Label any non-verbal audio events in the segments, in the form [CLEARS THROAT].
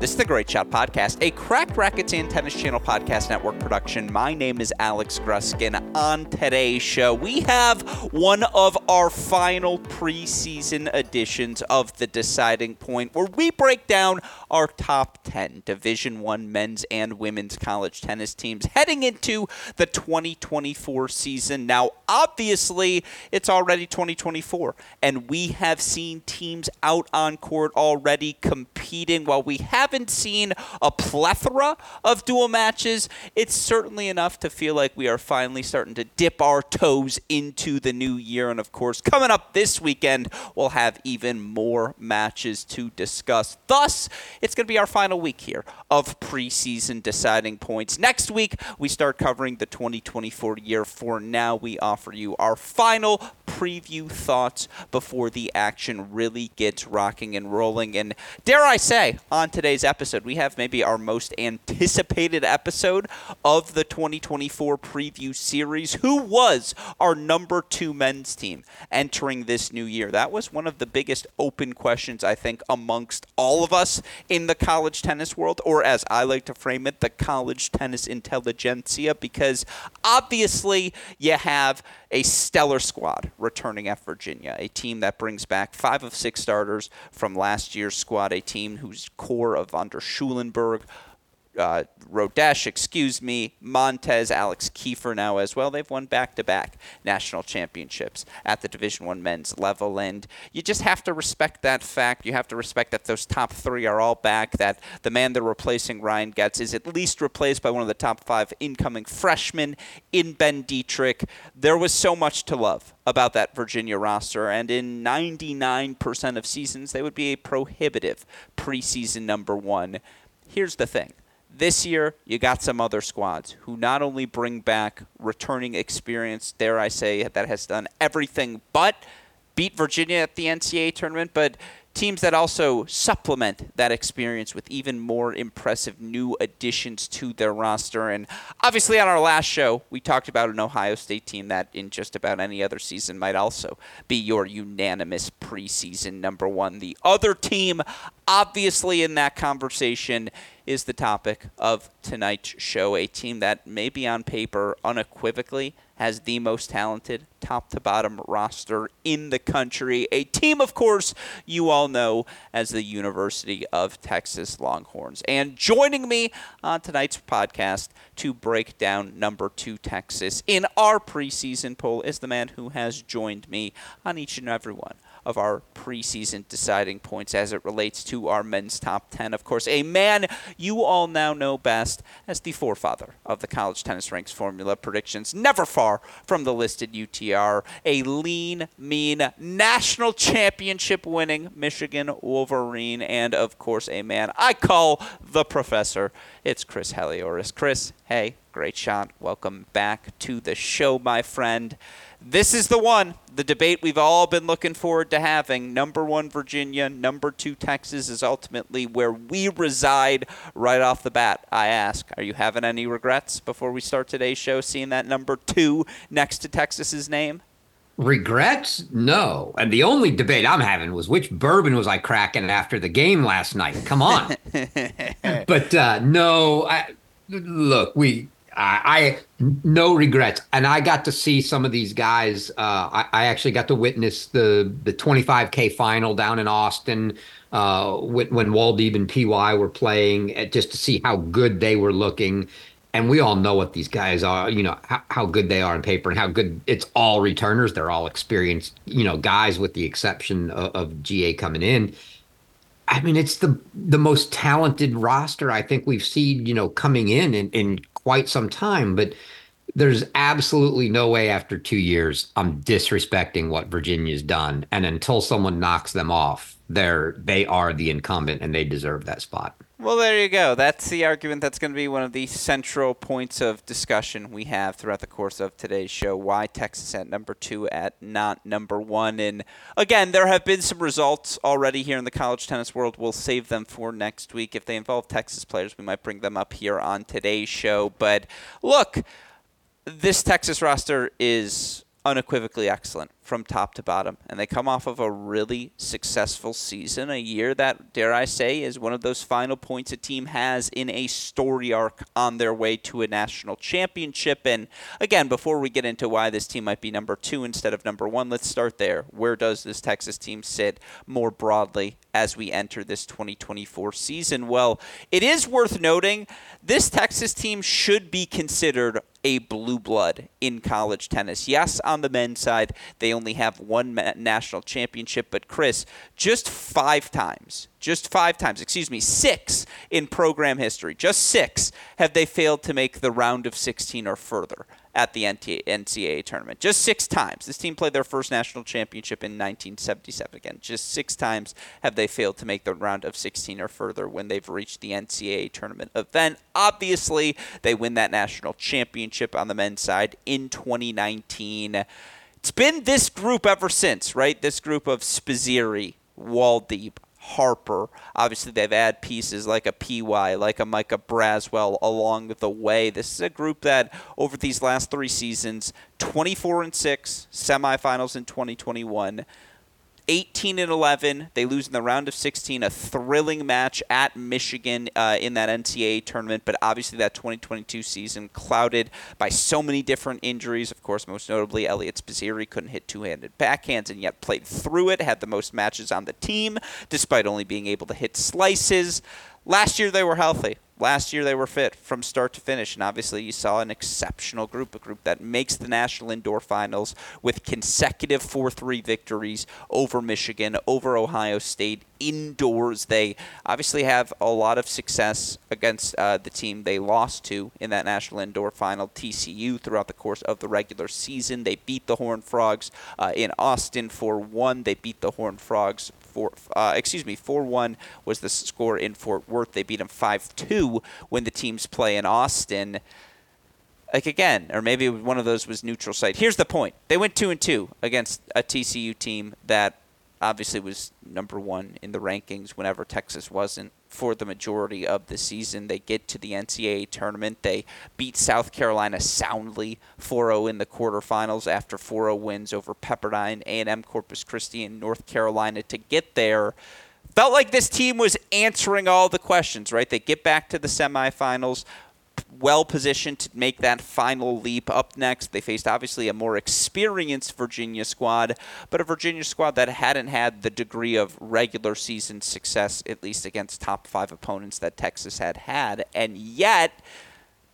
This is the Great Shot Podcast, a Cracked Racquets and Tennis Channel Podcast Network production. My name is Alex Gruskin. On today's show, we have one of our final preseason editions of The Deciding Point, where we break down our top 10 Division 1 men's and women's college tennis teams heading into the 2024 season. Now, obviously, it's already 2024, and we have seen teams out on court already competing. While we have haven't seen a plethora of dual matches, it's certainly enough to feel like we are finally starting to dip our toes into the new year. And of course, coming up this weekend, we'll have even more matches to discuss. Thus, it's going to be our final week here of preseason deciding points. Next week, we start covering the 2024 year. For now, we offer you our final preview thoughts before the action really gets rocking and rolling. And dare I say, on today's episode, we have maybe our most anticipated episode of the 2024 preview series. Who was our number two men's team entering this new year? That was one of the biggest open questions, I think, amongst all of us in the college tennis world, or as I like to frame it, the college tennis intelligentsia, because obviously you have a stellar squad returning at Virginia, a team that brings back five of six starters from last year's squad, a team whose core of under Schulenburg, uh, Rodesch, excuse me, Montes, Alex Kiefer now as well. They've won back-to-back national championships at the Division One men's level, and you just have to respect that fact. You have to respect that those top three are all back. That the man they're replacing, Ryan Goetz, is at least replaced by one of the top five incoming freshmen in Ben Dietrich. There was so much to love about that Virginia roster, and in 99% of seasons, they would be a prohibitive preseason number one. Here's the thing this year, you got some other squads who not only bring back returning experience, dare I say, that has done everything but beat Virginia at the NCAA tournament, but teams that also supplement that experience with even more impressive new additions to their roster. And obviously, on our last show, we talked about an Ohio State team that, in just about any other season, might also be your unanimous preseason number one. The other team, obviously, in that conversation is the topic of tonight's show. A team that, maybe on paper, unequivocally has the most talented top to bottom roster in the country. A team, of course, you all know as the University of Texas Longhorns. And joining me on tonight's podcast to break down number two Texas in our preseason poll is the man who has joined me on each and every one of our preseason deciding points as it relates to our men's top 10. Of course, a man you all now know best as the forefather of the college tennis ranks formula predictions, never far from the listed UTR, a lean, mean, national championship winning Michigan Wolverine, and of course, a man I call the professor. It's Chris Halioris. Chris, hey, great shot. Welcome back to the show, my friend. This is the one, the debate we've all been looking forward to having. Number one, Virginia. Number two, Texas is ultimately where we reside right off the bat. I ask, are you having any regrets before we start today's show seeing that number two next to Texas's name? Regrets? No. And the only debate I'm having was which bourbon was I cracking after the game last night? Come on. [LAUGHS] but uh, no, I, look, we I, no regrets, and I got to see some of these guys. Uh, I, I, actually got to witness the the 25k final down in Austin uh, when, when Woldeab and PY were playing, uh, just to see how good they were looking. and we all know what these guys are, you know, how, how good they are on paper and how good it's all returners. They're all experienced, you know, guys with the exception of, of GA coming in. I mean, it's the the most talented roster I think we've seen, you know, coming in in, in quite some time. But there's absolutely no way after two years I'm disrespecting what Virginia's done. And until someone knocks them off, they're they are the incumbent and they deserve that spot. Well, there you go. That's the argument that's going to be one of the central points of discussion we have throughout the course of today's show. Why Texas at number two at not number one? And again, there have been some results already here in the college tennis world. We'll save them for next week. If they involve Texas players, we might bring them up here on today's show. But look, this Texas roster is unequivocally excellent from top to bottom. And they come off of a really successful season, a year that, dare I say, is one of those final points a team has in a story arc on their way to a national championship. And again, before we get into why this team might be number two instead of number one, let's start there. Where does this Texas team sit more broadly as we enter this 2024 season? Well, it is worth noting this Texas team should be considered a blue blood in college tennis. Yes, on the men's side, they only have one national championship, but Chris, just five times, just five times, excuse me, six in program history, just six have they failed to make the round of 16 or further at the NCAA tournament. Just six times. This team played their first national championship in 1977. Again, just six times have they failed to make the round of 16 or further when they've reached the NCAA tournament event. Obviously, they win that national championship on the men's side in 2019 it's been this group ever since, right? This group of Spizzirri, Woldeab, Harper. Obviously, they've added pieces like a PY, like a Micah Braswell along the way. This is a group that, over these last three seasons, 24 and 6, semifinals in 2021, 18 and 11. They lose in the round of 16, a thrilling match at Michigan uh, in that NCAA tournament. But obviously, that 2022 season clouded by so many different injuries. Of course, most notably, Eliot Spizzirri couldn't hit two-handed backhands and yet played through it. Had the most matches on the team, despite only being able to hit slices. Last year, they were healthy. Last year they were fit from start to finish, and obviously you saw an exceptional group, a group that makes the national indoor finals with consecutive 4-3 victories over Michigan, over Ohio State indoors. They obviously have a lot of success against uh, the team they lost to in that national indoor final, TCU, throughout the course of the regular season. They beat the Horned Frogs uh, in Austin for one. They beat the Horned Frogs four, uh, excuse me, 4 1 was the score in Fort Worth. They beat them 5 2 when the teams play in Austin. Like again, or maybe one of those was neutral site. Here's the point: they went two and two against a TCU team that obviously was number one in the rankings whenever Texas wasn't for the majority of the season. They get to the NCAA tournament. They beat South Carolina soundly 4-0 in the quarterfinals after 4-0 wins over Pepperdine, A&M, Corpus Christi, and North Carolina to get there. Felt like this team was answering all the questions, right? They get back to the semifinals well positioned to make that final leap. Up next, they faced obviously a more experienced Virginia squad, but a Virginia squad that hadn't had the degree of regular season success, at least against top five opponents that Texas had had. And yet,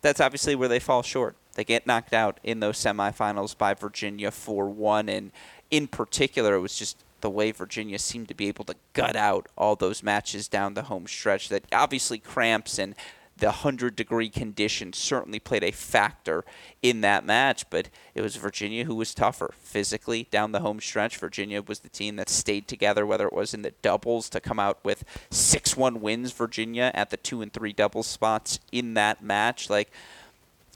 that's obviously where they fall short. They get knocked out in those semifinals by Virginia 4 1. And in particular, it was just the way Virginia seemed to be able to gut out all those matches down the home stretch that obviously cramps and the 100 degree condition certainly played a factor in that match, but it was Virginia who was tougher physically down the home stretch. Virginia was the team that stayed together, whether it was in the doubles to come out with 6 1 wins, Virginia at the 2 and 3 doubles spots in that match. Like,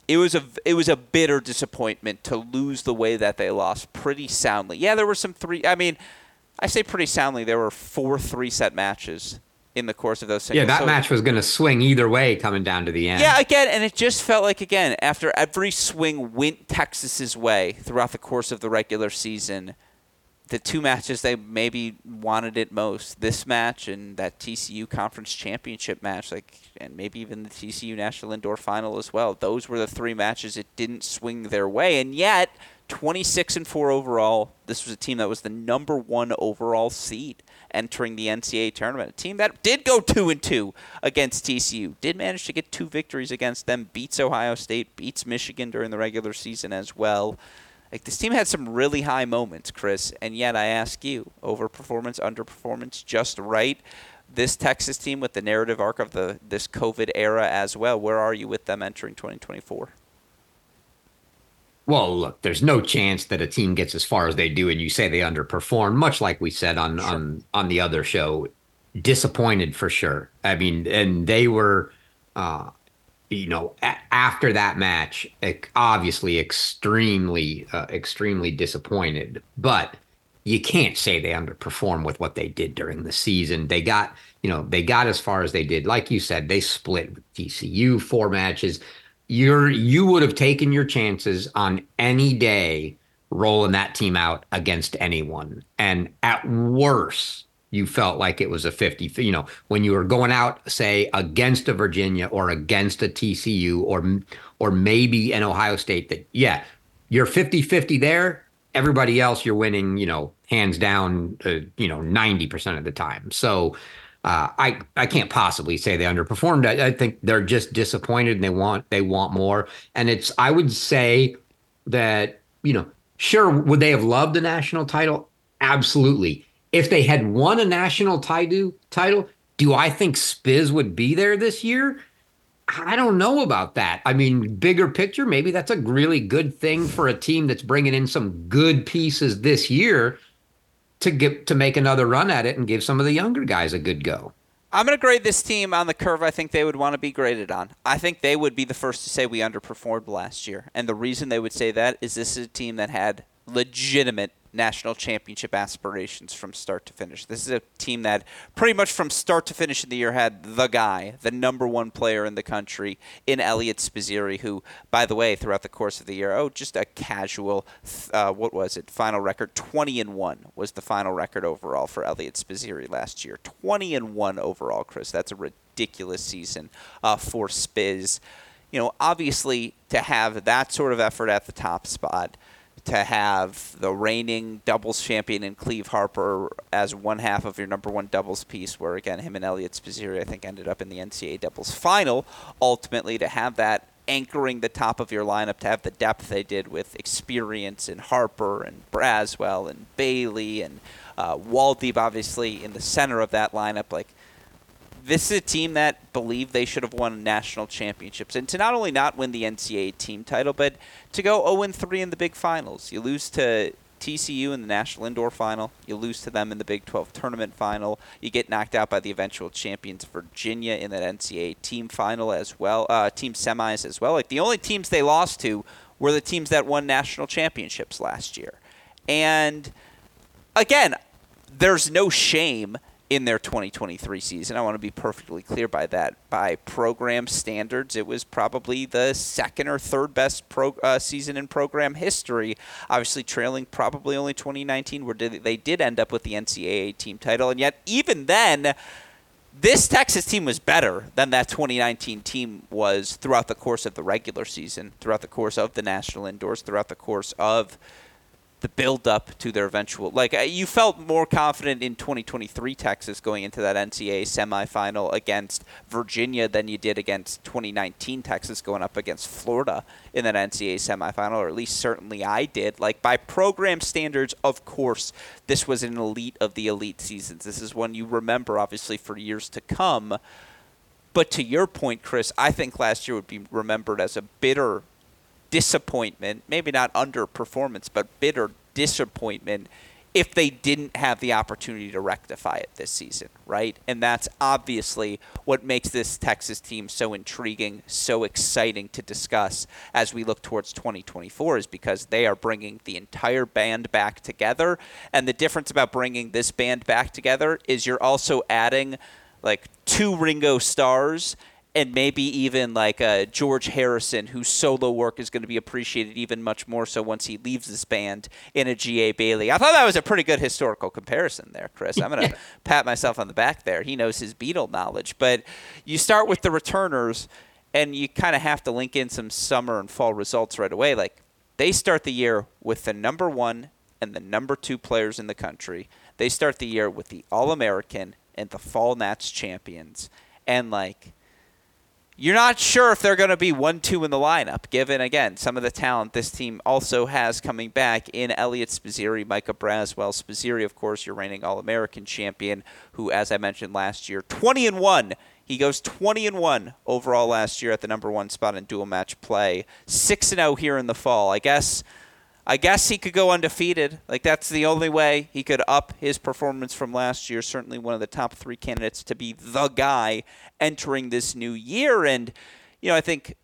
it was a it was a bitter disappointment to lose the way that they lost pretty soundly. Yeah, there were some three. I mean, I say pretty soundly. There were four three set matches in the course of those singles. Yeah, that so, match was going to swing either way coming down to the end. Yeah, again, and it just felt like again after every swing went Texas's way throughout the course of the regular season, the two matches they maybe wanted it most this match and that TCU conference championship match like and maybe even the TCU national indoor final as well those were the three matches it didn't swing their way and yet 26 and 4 overall this was a team that was the number 1 overall seed entering the NCAA tournament a team that did go 2 and 2 against TCU did manage to get two victories against them beats Ohio State beats Michigan during the regular season as well like this team had some really high moments, Chris, and yet I ask you, overperformance, underperformance, just right. This Texas team with the narrative arc of the this COVID era as well. Where are you with them entering 2024? Well, look, there's no chance that a team gets as far as they do, and you say they underperform. Much like we said on sure. on on the other show, disappointed for sure. I mean, and they were. Uh, you know, a- after that match, obviously extremely, uh, extremely disappointed. But you can't say they underperform with what they did during the season. They got, you know, they got as far as they did. Like you said, they split with TCU four matches. You're you would have taken your chances on any day rolling that team out against anyone. And at worst, you felt like it was a 50 you know when you were going out say against a virginia or against a tcu or or maybe an ohio state that yeah you're 50-50 there everybody else you're winning you know hands down uh, you know 90% of the time so uh, I I can't possibly say they underperformed. I, I think they're just disappointed and they want they want more. And it's I would say that you know sure would they have loved the national title? Absolutely if they had won a national title, title, do I think Spiz would be there this year? I don't know about that. I mean, bigger picture, maybe that's a really good thing for a team that's bringing in some good pieces this year to get to make another run at it and give some of the younger guys a good go. I'm going to grade this team on the curve I think they would want to be graded on. I think they would be the first to say we underperformed last year. And the reason they would say that is this is a team that had legitimate national championship aspirations from start to finish. This is a team that pretty much from start to finish in the year had the guy, the number one player in the country in Eliot Spizzirri, who, by the way, throughout the course of the year, oh, just a casual, uh, what was it, final record? 20 and 1 was the final record overall for Eliot Spizzirri last year. 20 and 1 overall, Chris. That's a ridiculous season uh, for Spiz. You know, obviously, to have that sort of effort at the top spot – to have the reigning doubles champion in Cleve Harper as one half of your number one doubles piece, where again him and Eliot Spizzirri I think ended up in the NCAA doubles final. Ultimately, to have that anchoring the top of your lineup, to have the depth they did with experience in Harper and Braswell and Bailey and uh, Woldeab, obviously in the center of that lineup, like this is a team that believed they should have won national championships, and to not only not win the NCAA team title, but to go 0 3 in the big finals. You lose to TCU in the National Indoor Final. You lose to them in the Big 12 Tournament Final. You get knocked out by the eventual champions Virginia in that NCAA team final as well, uh, team semis as well. Like the only teams they lost to were the teams that won national championships last year. And again, there's no shame in their 2023 season. I want to be perfectly clear by that. By program standards, it was probably the second or third best pro, uh, season in program history. Obviously, trailing probably only 2019, where they did end up with the NCAA team title. And yet, even then, this Texas team was better than that 2019 team was throughout the course of the regular season, throughout the course of the national indoors, throughout the course of the build up to their eventual like uh, you felt more confident in 2023 Texas going into that NCAA semifinal against Virginia than you did against 2019 Texas going up against Florida in that NCAA semifinal or at least certainly I did. Like by program standards of course this was an elite of the elite seasons. This is one you remember obviously for years to come. But to your point Chris I think last year would be remembered as a bitter disappointment, maybe not underperformance, but bitter disappointment if they didn't have the opportunity to rectify it this season, right? And that's obviously what makes this Texas team so intriguing, so exciting to discuss as we look towards 2024 is because they are bringing the entire band back together. And the difference about bringing this band back together is you're also adding like two Ringo stars and maybe even like uh, George Harrison, whose solo work is going to be appreciated even much more so once he leaves this band in a G.A. Bailey. I thought that was a pretty good historical comparison there, Chris. I'm going [LAUGHS] to pat myself on the back there. He knows his Beatle knowledge. But you start with the returners, and you kind of have to link in some summer and fall results right away. Like they start the year with the number one and the number two players in the country. They start the year with the All American and the Fall Nats champions. And like you're not sure if they're going to be 1 2 in the lineup, given, again, some of the talent this team also has coming back in Elliot Spizzirri, Micah Braswell. Spizzirri, of course, your reigning All American champion, who, as I mentioned last year, 20 and 1. He goes 20 and 1 overall last year at the number one spot in dual match play. 6 and 0 here in the fall. I guess I guess he could go undefeated. Like that's the only way he could up his performance from last year. Certainly one of the top three candidates to be the guy entering this new year. And you know, I think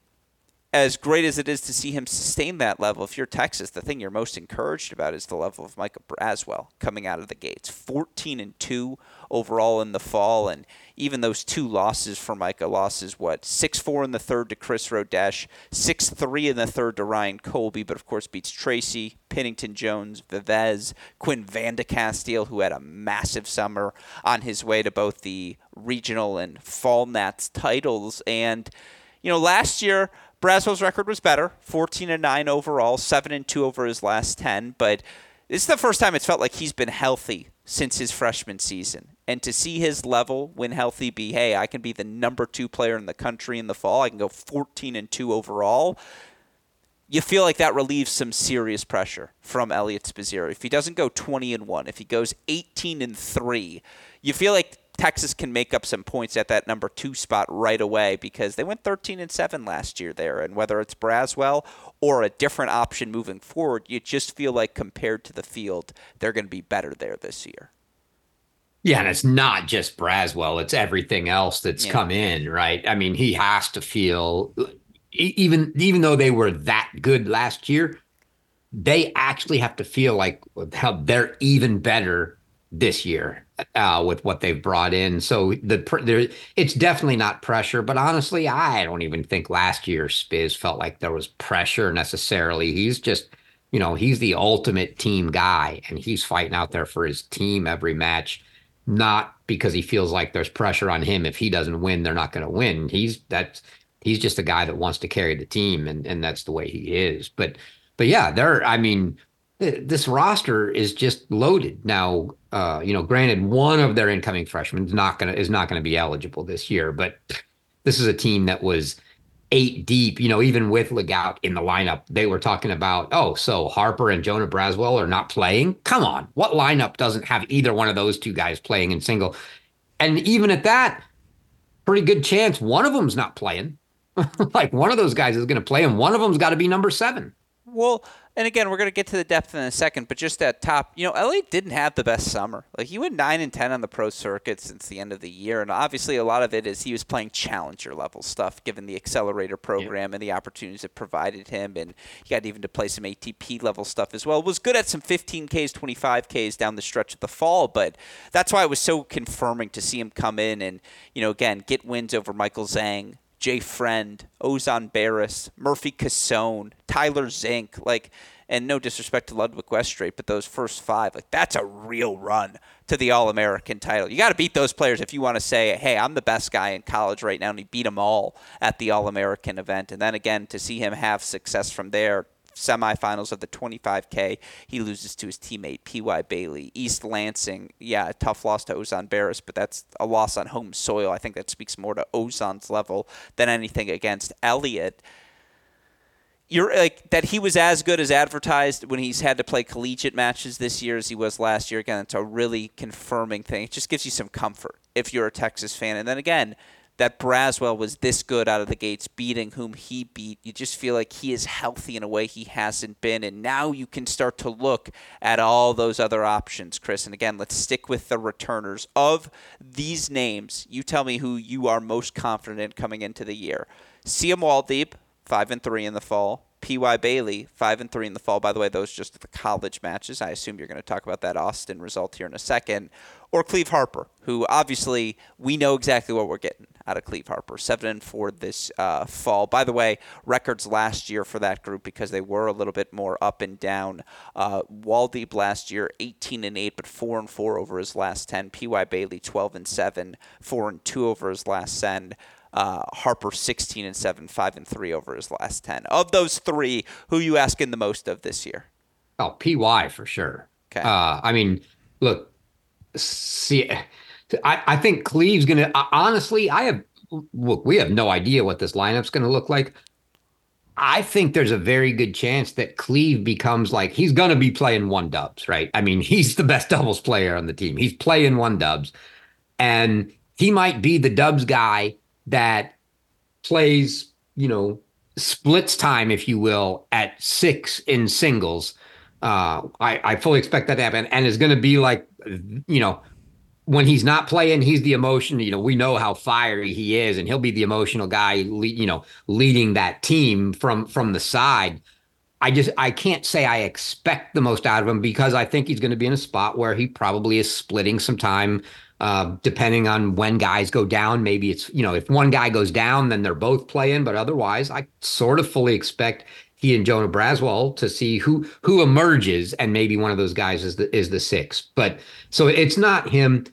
as great as it is to see him sustain that level, if you're Texas, the thing you're most encouraged about is the level of Micah Braswell coming out of the gates. 14 and two overall in the fall, and even those two losses for Micah losses, what, 6 4 in the third to Chris Rodesch, 6 3 in the third to Ryan Colby, but of course beats Tracy, Pennington Jones, Vivez, Quinn Vandecasteel, who had a massive summer on his way to both the regional and fall Nats titles. And, you know, last year, Braswell's record was better 14 and 9 overall, 7 and 2 over his last 10, but this is the first time it's felt like he's been healthy since his freshman season. And to see his level when healthy be, hey, I can be the number two player in the country in the fall. I can go 14 and 2 overall. You feel like that relieves some serious pressure from Elliot Spizzirri. If he doesn't go 20 and 1, if he goes 18 and 3, you feel like Texas can make up some points at that number two spot right away because they went 13 and 7 last year there. And whether it's Braswell or a different option moving forward, you just feel like compared to the field, they're going to be better there this year. Yeah, and it's not just Braswell; it's everything else that's yeah. come in, right? I mean, he has to feel even even though they were that good last year, they actually have to feel like how they're even better this year uh, with what they've brought in. So the there, it's definitely not pressure, but honestly, I don't even think last year Spiz felt like there was pressure necessarily. He's just, you know, he's the ultimate team guy, and he's fighting out there for his team every match, not because he feels like there's pressure on him. If he doesn't win, they're not going to win. He's that's he's just a guy that wants to carry the team, and and that's the way he is. But but yeah, there. I mean, this roster is just loaded now. Uh, you know, granted, one of their incoming freshmen is not gonna is not gonna be eligible this year, but this is a team that was eight deep. You know, even with Legout in the lineup, they were talking about, oh, so Harper and Jonah Braswell are not playing. Come on, what lineup doesn't have either one of those two guys playing in single? And even at that, pretty good chance one of them's not playing. [LAUGHS] like one of those guys is going to play, and one of them's got to be number seven. Well, and again, we're going to get to the depth in a second, but just that top, you know, LA didn't have the best summer. Like he went nine and ten on the pro circuit since the end of the year, and obviously a lot of it is he was playing challenger level stuff, given the accelerator program yeah. and the opportunities it provided him, and he got even to play some ATP level stuff as well. Was good at some 15ks, 25ks down the stretch of the fall, but that's why it was so confirming to see him come in and you know again get wins over Michael Zhang, Jay Friend, Ozan Baris, Murphy Cassone, Tyler Zink, like, and no disrespect to Ludwig Westrate, but those first five, like, that's a real run to the All American title. You got to beat those players if you want to say, hey, I'm the best guy in college right now, and he beat them all at the All American event. And then again, to see him have success from there, semifinals of the 25K. He loses to his teammate P.Y. Bailey. East Lansing, yeah, a tough loss to Ozan Baris, but that's a loss on home soil. I think that speaks more to Ozan's level than anything against Elliot. You're like that he was as good as advertised when he's had to play collegiate matches this year as he was last year. Again, it's a really confirming thing. It just gives you some comfort if you're a Texas fan. And then again, that Braswell was this good out of the gates, beating whom he beat. You just feel like he is healthy in a way he hasn't been. And now you can start to look at all those other options, Chris. And again, let's stick with the returners. Of these names, you tell me who you are most confident in coming into the year. Siem Woldeab, 5 and 3 in the fall. P.Y. Bailey, 5 and 3 in the fall. By the way, those just the college matches. I assume you're going to talk about that Austin result here in a second. Or Cleve Harper, who obviously we know exactly what we're getting out of Cleve Harper. 7 and 4 this uh, fall. By the way, records last year for that group because they were a little bit more up and down. Uh, Woldeab last year 18 and 8 but 4 and 4 over his last 10. PY Bailey 12 and 7, 4 and 2 over his last send. Uh, Harper 16 and 7, 5 and 3 over his last 10. Of those three, who you asking the most of this year? Oh, PY for sure. Okay. Uh, I mean, look, see, I, I think Cleve's going to, honestly, I have, look, we have no idea what this lineup's going to look like. I think there's a very good chance that Cleve becomes like he's going to be playing one dubs, right? I mean, [LAUGHS] he's the best doubles player on the team. He's playing one dubs, and he might be the dubs guy that plays, you know, splits time, if you will, at six in singles. Uh, I, I fully expect that to happen, and is going to be like, you know, when he's not playing, he's the emotion. You know, we know how fiery he is, and he'll be the emotional guy. You know, leading that team from from the side. I just I can't say I expect the most out of him because I think he's going to be in a spot where he probably is splitting some time, uh, depending on when guys go down. Maybe it's you know if one guy goes down, then they're both playing. But otherwise, I sort of fully expect he and Jonah Braswell to see who who emerges, and maybe one of those guys is the is the six. But so it's not him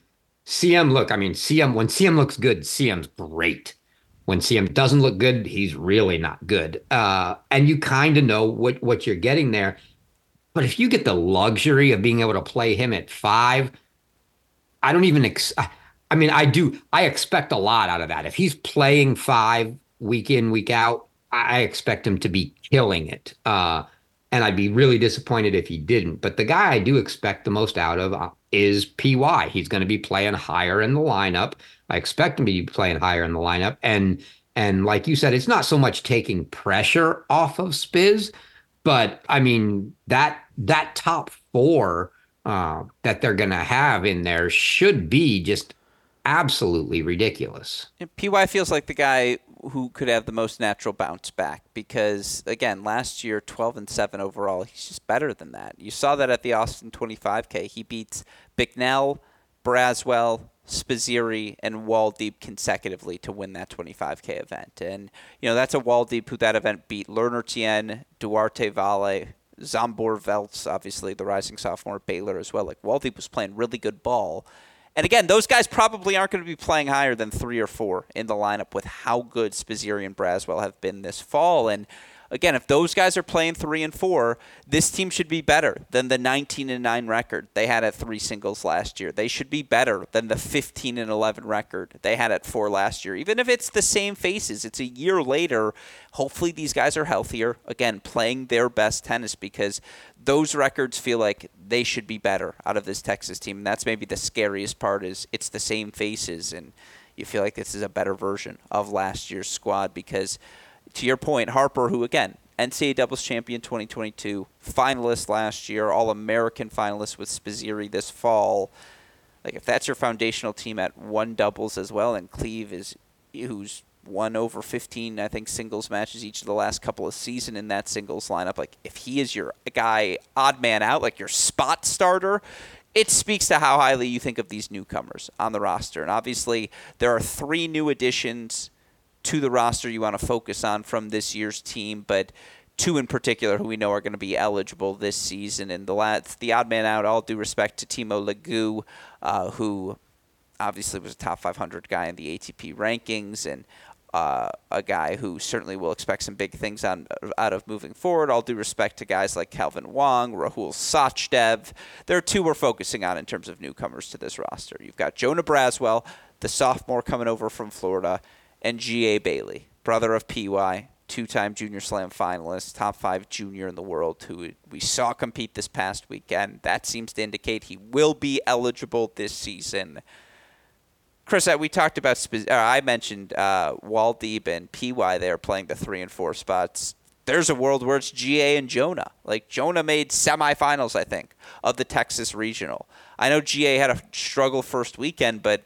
Siem, look, I mean, Siem, when Siem looks good, Siem's great. When Siem doesn't look good, he's really not good. Uh, and you kind of know what, what you're getting there. But if you get the luxury of being able to play him at five, I don't even, ex- I mean, I do, I expect a lot out of that. If he's playing five week in, week out, I expect him to be killing it. Uh, and I'd be really disappointed if he didn't. But the guy I do expect the most out of uh, is PY. He's going to be playing higher in the lineup. I expect him to be playing higher in the lineup. And and like you said, it's not so much taking pressure off of Spiz, but I mean that that top four uh, that they're going to have in there should be just absolutely ridiculous. PY feels like the guy who could have the most natural bounce back because again last year 12 and 7 overall he's just better than that. You saw that at the austin 25k he beats bicknell braswell Spizzirri and Woldeab consecutively to win that 25k event. And you know that's a Woldeab who that event beat. Learner tien duarte vale zambor veltz obviously the rising sophomore baylor as well like Woldeab was playing really good ball and again, those guys probably aren't going to be playing higher than three or four in the lineup with how good Spizzirri and Braswell have been this fall. And again, if those guys are playing three and four, this team should be better than the 19 and 9 record they had at three singles last year. They should be better than the 15 and 11 record they had at four last year. Even if it's the same faces, it's a year later. Hopefully, these guys are healthier. Again, playing their best tennis because those records feel like they should be better out of this Texas team. And that's maybe the scariest part is it's the same faces and you feel like this is a better version of last year's squad because to your point, Harper, who again, NCAA doubles champion 2022, finalist last year, All American finalist with Spizzirri this fall. Like if that's your foundational team at one doubles as well, and Cleve is who's won over 15, I think, singles matches each of the last couple of season in that singles lineup. Like, if he is your guy, odd man out, like your spot starter, it speaks to how highly you think of these newcomers on the roster. And obviously, there are three new additions to the roster you want to focus on from this year's team, but two in particular who we know are going to be eligible this season. And the last, the odd man out, all due respect to Timo Legout, uh, who obviously was a top 500 guy in the ATP rankings and uh, a guy who certainly will expect some big things on, out of moving forward. All due respect to guys like Calvin Wong, Rahul Sachdev. There are two we're focusing on in terms of newcomers to this roster. You've got Jonah Braswell, the sophomore coming over from Florida, and G.A. Bailey, brother of P.Y., two-time Junior Slam finalist, top five junior in the world, who we saw compete this past weekend. That seems to indicate he will be eligible this season. Chris, uh, we talked about. Uh, I mentioned uh, Woldeab and Py there playing the three and four spots. There's a world where it's GA and Jonah. Like Jonah made semifinals, I think, of the Texas Regional. I know GA had a struggle first weekend, but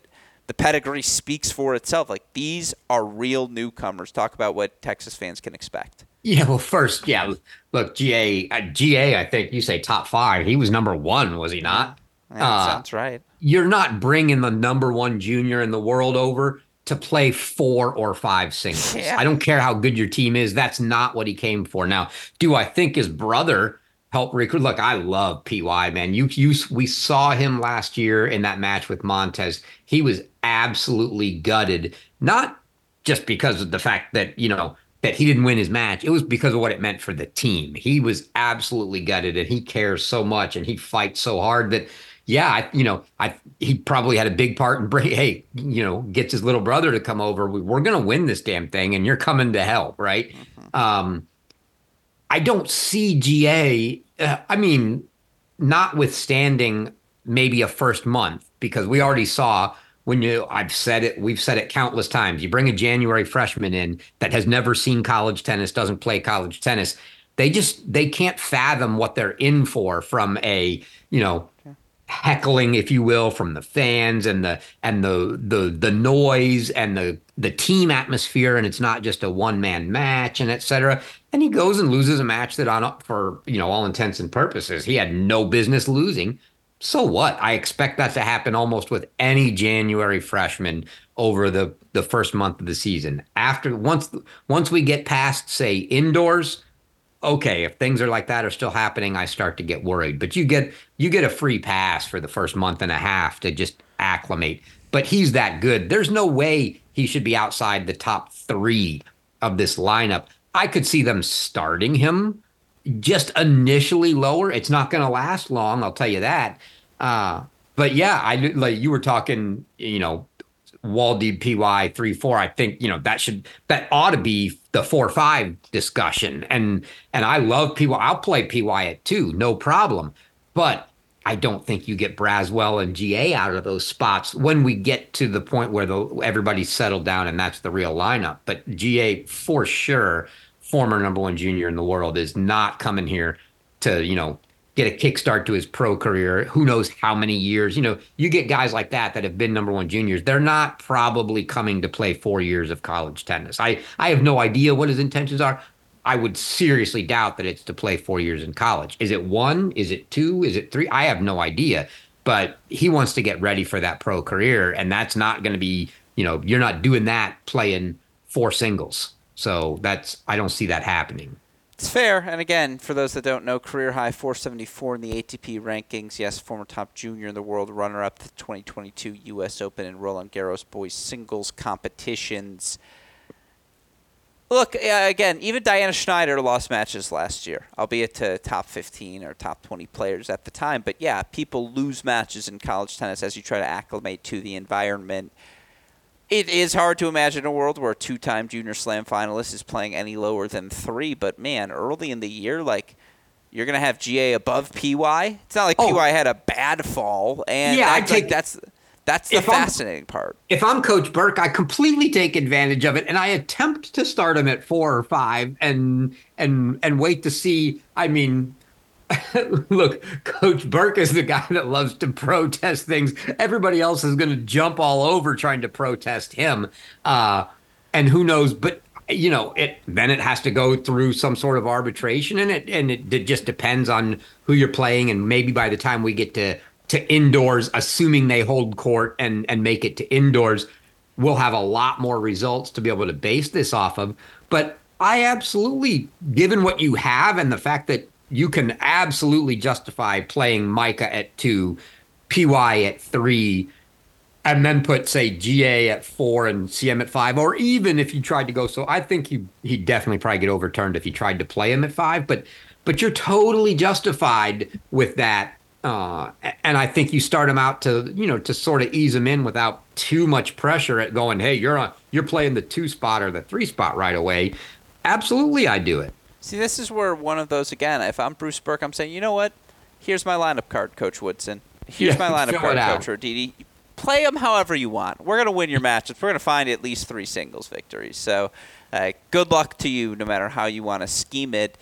the pedigree speaks for itself. Like these are real newcomers. Talk about what Texas fans can expect. Yeah, well, first, yeah, look, GA, uh, GA, I think you say top five. He was number one, was he not? Yeah, uh, sounds right. You're not bringing the number one junior in the world over to play four or five singles. [LAUGHS] Yeah. I don't care how good your team is. That's not what he came for. Now, do I think his brother helped recruit? Look, I love PY, man. You, you, we saw him last year in that match with Montes. He was absolutely gutted, not just because of the fact that, you know, that he didn't win his match. It was because of what it meant for the team. He was absolutely gutted and he cares so much and he fights so hard that yeah, I, you know, I he probably had a big part in bring. Hey, you know, gets his little brother to come over. We, are going to win this damn thing, and you're coming to help, right? Mm-hmm. Um, I don't see GA. Uh, I mean, notwithstanding maybe a first month, because we already saw when you. I've said it. We've said it countless times. You bring a January freshman in that has never seen college tennis, doesn't play college tennis. They just they can't fathom what they're in for from a you know heckling, if you will, from the fans and the and the the the noise and the the team atmosphere, and it's not just a one man match and etc. And he goes and loses a match that on for you know all intents and purposes he had no business losing. So what? I expect that to happen almost with any January freshman over the the first month of the season. After once once we get past say indoors okay, if things are like that are still happening, I start to get worried. But you get you get a free pass for the first month and a half to just acclimate. But he's that good. There's no way he should be outside the top three of this lineup. I could see them starting him just initially lower. It's not going to last long, I'll tell you that. Uh, but yeah, I like you were talking, you know, Waldy PY three four. I think you know that should that ought to be the four five discussion. And and I love PY. I'll play PY at two, no problem. But I don't think you get Braswell and GA out of those spots when we get to the point where the everybody's settled down and that's the real lineup. But GA for sure, former number one junior in the world, is not coming here to you know get a kickstart to his pro career. Who knows how many years? You know, you get guys like that that have been number one juniors. They're not probably coming to play four years of college tennis. I I have no idea what his intentions are. I would seriously doubt that it's to play four years in college. Is it one? Is it two? Is it three? I have no idea. But he wants to get ready for that pro career, and that's not going to be. You know, you're not doing that playing four singles. So that's I don't see that happening. It's fair. And again, for those that don't know, career high 474 in the ATP rankings. Yes, former top junior in the world, runner up the 2022 U.S. Open and Roland Garros boys singles competitions. Look, again, even Diana Schneider lost matches last year, albeit to top 15 or top 20 players at the time. But yeah, people lose matches in college tennis as you try to acclimate to the environment it is hard to imagine a world where a two-time Junior Slam finalist is playing any lower than three. But man, early in the year, like you're gonna have GA above PY. It's not like oh. PY had a bad fall, and yeah, I take like, that's that's the fascinating I'm, part. If I'm Coach Berke, I completely take advantage of it, and I attempt to start him at four or five, and and and wait to see. I mean, [LAUGHS] look, Coach Berke is the guy that loves to protest things. Everybody else is going to jump all over trying to protest him. Uh, and who knows? But you know, it then it has to go through some sort of arbitration, and it and it, it just depends on who you're playing. And maybe by the time we get to to indoors, assuming they hold court and and make it to indoors, we'll have a lot more results to be able to base this off of. But I absolutely, given what you have and the fact that you can absolutely justify playing Micah at two, PY at three, and then put say GA at four and Siem at five, or even if you tried to go. So I think he he'd definitely probably get overturned if he tried to play him at five. But but you're totally justified with that. Uh, and I think you start him out to you know to sort of ease him in without too much pressure at going. Hey, you're on you're playing the two spot or the three spot right away. Absolutely, I do it. See, this is where one of those again. If I'm Bruce Berke, I'm saying, you know what? Here's my lineup card, Coach Woodson. Here's yeah, my lineup card, Coach Roditi. Play them however you want. We're gonna win your matches. We're gonna find at least three singles victories. So, uh, good luck to you, no matter how you want to scheme it.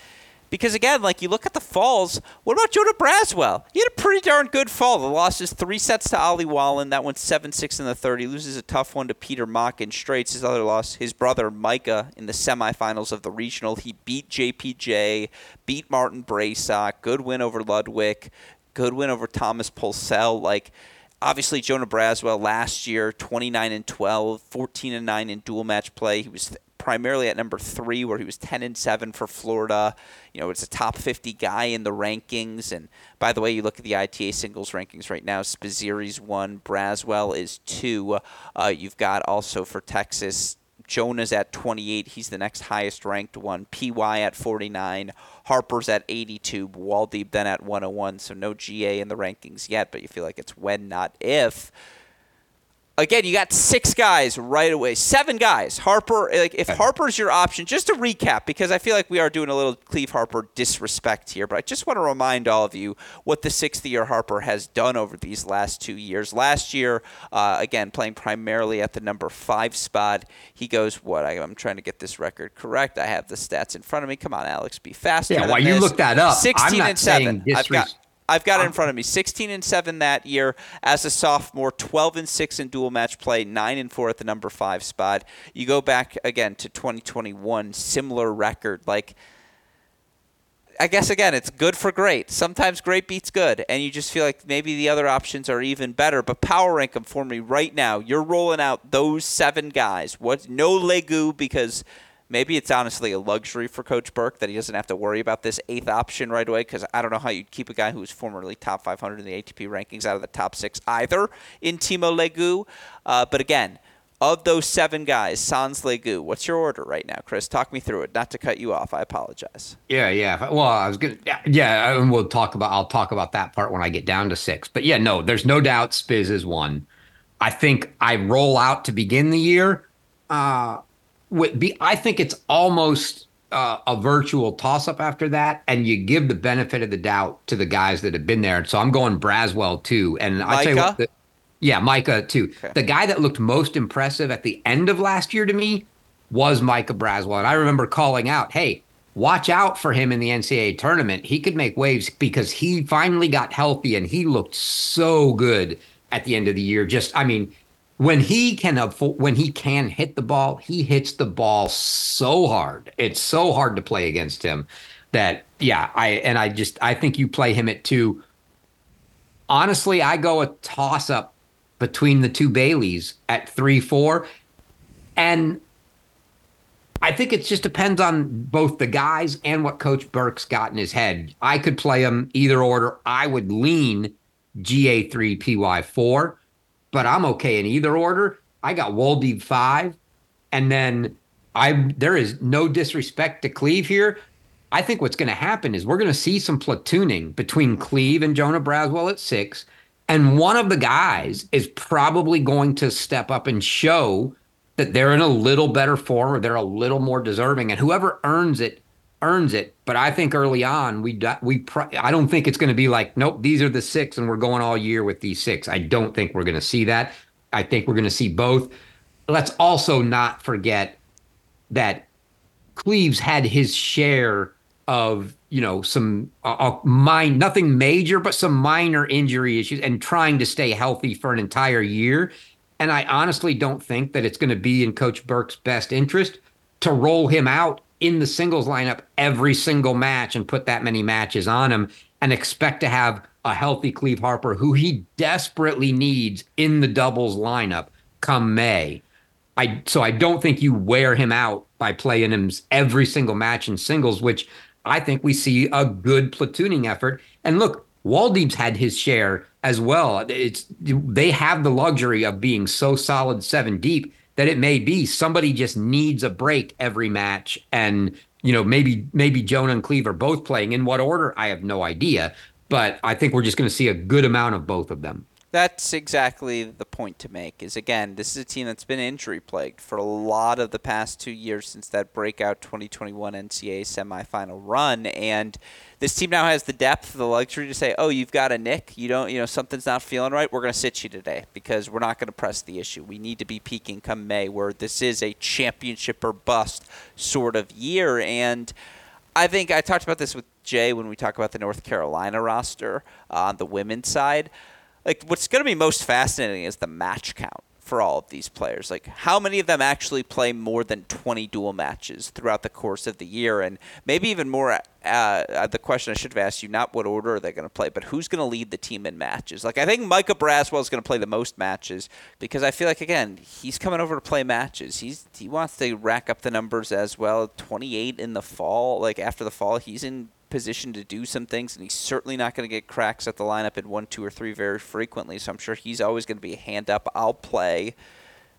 Because again, like you look at the falls, what about Jonah Braswell? He had a pretty darn good fall. The losses three sets to Ollie Wallen. That went 7 6 in the third. He loses a tough one to Peter Makk in straights. His other loss, his brother Micah in the semifinals of the regional. He beat JPJ, beat Martin Braysock. Good win over Ludwig. Good win over Thomas Pulsell. Like, obviously Jonah Braswell last year 29 and 12 14 and 9 in dual match play he was primarily at number three, where he was 10 and 7 for Florida. You know, it's a top 50 guy in the rankings. And by the way, you look at the ITA singles rankings right now. Spizzirri's one, Braswell is two. Uh, you've got also for Texas. Jonah's at 28. He's the next highest ranked one. PY at 49. Harper's at 82. Woldeab then at 101. So no GA in the rankings yet, but you feel like it's when, not if again, you got six guys right away, seven guys. Harper, like if Harper's your option, just to recap, because I feel like we are doing a little Cleve Harper disrespect here, but I just want to remind all of you what the sixth year Harper has done over these last two years. Last year, uh, again, playing primarily at the number five spot, he goes, what? I, am trying to get this record correct. I have the stats in front of me. Come on, Alex, be faster. Yeah, while you look that up, 16 and 7. I've got I've got it in front of me. 16 and 7 that year as a sophomore, 12 and 6 in dual match play, 9 and 4 at the number 5 spot. You go back again to 2021, similar record. Like I guess again, it's good for great. Sometimes great beats good, and you just feel like maybe the other options are even better. But power rank them for me right now. You're rolling out those seven guys. What? No Legout because Maybe it's honestly a luxury for Coach Berke that he doesn't have to worry about this eighth option right away because I don't know how you'd keep a guy who was formerly top 500 in the ATP rankings out of the top six either in Timo Legout. Uh, but again, of those seven guys, Sans Legout, what's your order right now, Chris? Talk me through it. Not to cut you off, I apologize. Yeah, yeah. Well, I was gonna, yeah, and we'll talk about. I'll talk about that part when I get down to six. But yeah, no, there's no doubt Spiz is one. I think I roll out to begin the year. Uh, be, I think it's almost uh, a virtual toss up after that, and you give the benefit of the doubt to the guys that have been there. So I'm going Braswell too, and I say what, the, yeah, Micah too. Okay. The guy that looked most impressive at the end of last year to me was Micah Braswell, and I remember calling out, "Hey, watch out for him in the NCAA tournament. He could make waves because he finally got healthy and he looked so good at the end of the year. Just, I mean, when he can afford, when he can hit the ball, he hits the ball so hard. It's so hard to play against him that yeah, I and I just I think you play him at two. Honestly, I go a toss up between the two Baillys at three four, and I think it just depends on both the guys and what Coach Berke's got in his head. I could play them either order. I would lean GA three PY four but I'm okay in either order. I got Woldeab five, and then I there is no disrespect to Cleeve here. I think what's going to happen is we're going to see some platooning between Cleeve and Jonah Braswell at six, and one of the guys is probably going to step up and show that they're in a little better form or they're a little more deserving, and whoever earns it earns it. But I think early on we we I don't think it's going to be like nope these are the six and we're going all year with these six. I don't think we're going to see that. I think we're going to see both. Let's also not forget that Cleeves had his share of you know some uh, mine nothing major but some minor injury issues and trying to stay healthy for an entire year. And I honestly don't think that it's going to be in Coach Berke's best interest to roll him out in the singles lineup every single match and put that many matches on him and expect to have a healthy Cleeve Harper who he desperately needs in the doubles lineup come May. I so I don't think you wear him out by playing him every single match in singles, which I think we see a good platooning effort. And look, Woldeab's had his share as well. It's they have the luxury of being so solid seven deep that it may be. Somebody just needs a break every match and you know maybe maybe Jonah and Cleeve are both playing in what order I have no idea. But I think we're just going to see a good amount of both of them that's exactly the point to make is again this is a team that's been injury plagued for a lot of the past two years since that breakout 2021 ncaa semifinal run. And this team now has the depth the luxury to say oh you've got a nick. You don't you know something's not feeling right. We're going to sit you today because we're not going to press the issue. We need to be peaking come may where this is a championship or bust sort of year. And I think I talked about this with Jay when we talk about the North Carolina roster uh, on the women's side. Like, what's going to be most fascinating is the match count for all of these players. Like, how many of them actually play more than 20 dual matches throughout the course of the year? And maybe even more, uh, uh the question I should have asked you, not what order are they going to play, but who's going to lead the team in matches? Like, I think Micah Braswell is going to play the most matches because I feel like, again, he's coming over to play matches. He's He wants to rack up the numbers as well. 28 in the fall. Like, after the fall, he's in position to do some things, and he's certainly not going to get cracks at the lineup in one, two, or three very frequently. So I'm sure he's always going to be a hand up. I'll play.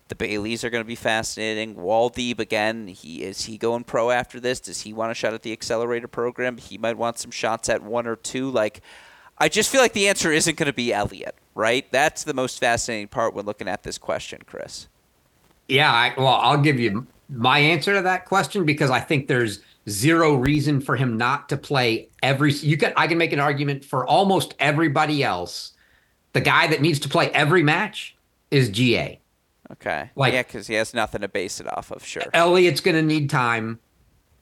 The Baillys are going to be fascinating. Woldeab again. He is he going pro after this? Does he want a shot at the accelerator program? He might want some shots at one or two. Like, I just feel like the answer isn't going to be Eliot, right? That's the most fascinating part when looking at this question, Chris. Yeah, I, well, I'll give you my answer to that question because I think there's zero reason for him not to play every you can I can make an argument for almost everybody else. The guy that needs to play every match is GA. Okay. Like, yeah, because he has nothing to base it off of. Sure. Eliot's going to need time.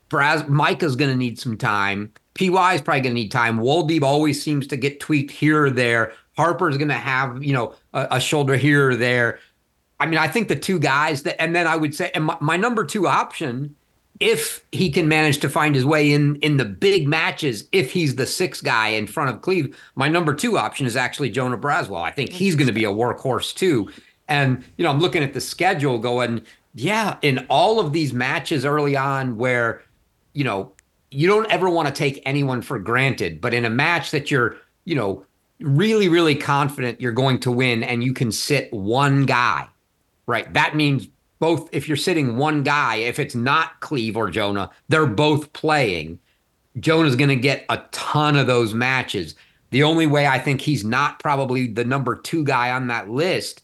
Braz, Micah's going to need some time. PY is probably going to need time. Woldeab always seems to get tweaked here or there. Harper's going to have you know a, a, shoulder here or there. I mean, I think the two guys that, and then I would say, and my, my number two option if he can manage to find his way in in the big matches, if he's the sixth guy in front of Cleeve, my number two option is actually Jonah Braswell. I think he's going to be a workhorse too. And you know, I'm looking at the schedule, going, yeah, in all of these matches early on, where you know you don't ever want to take anyone for granted, but in a match that you're, you know, really, really confident you're going to win, and you can sit one guy, right? That means both if you're sitting one guy, if it's not Cleeve or Jonah, they're both playing. Jonah's going to get a ton of those matches. The only way I think he's not probably the number two guy on that list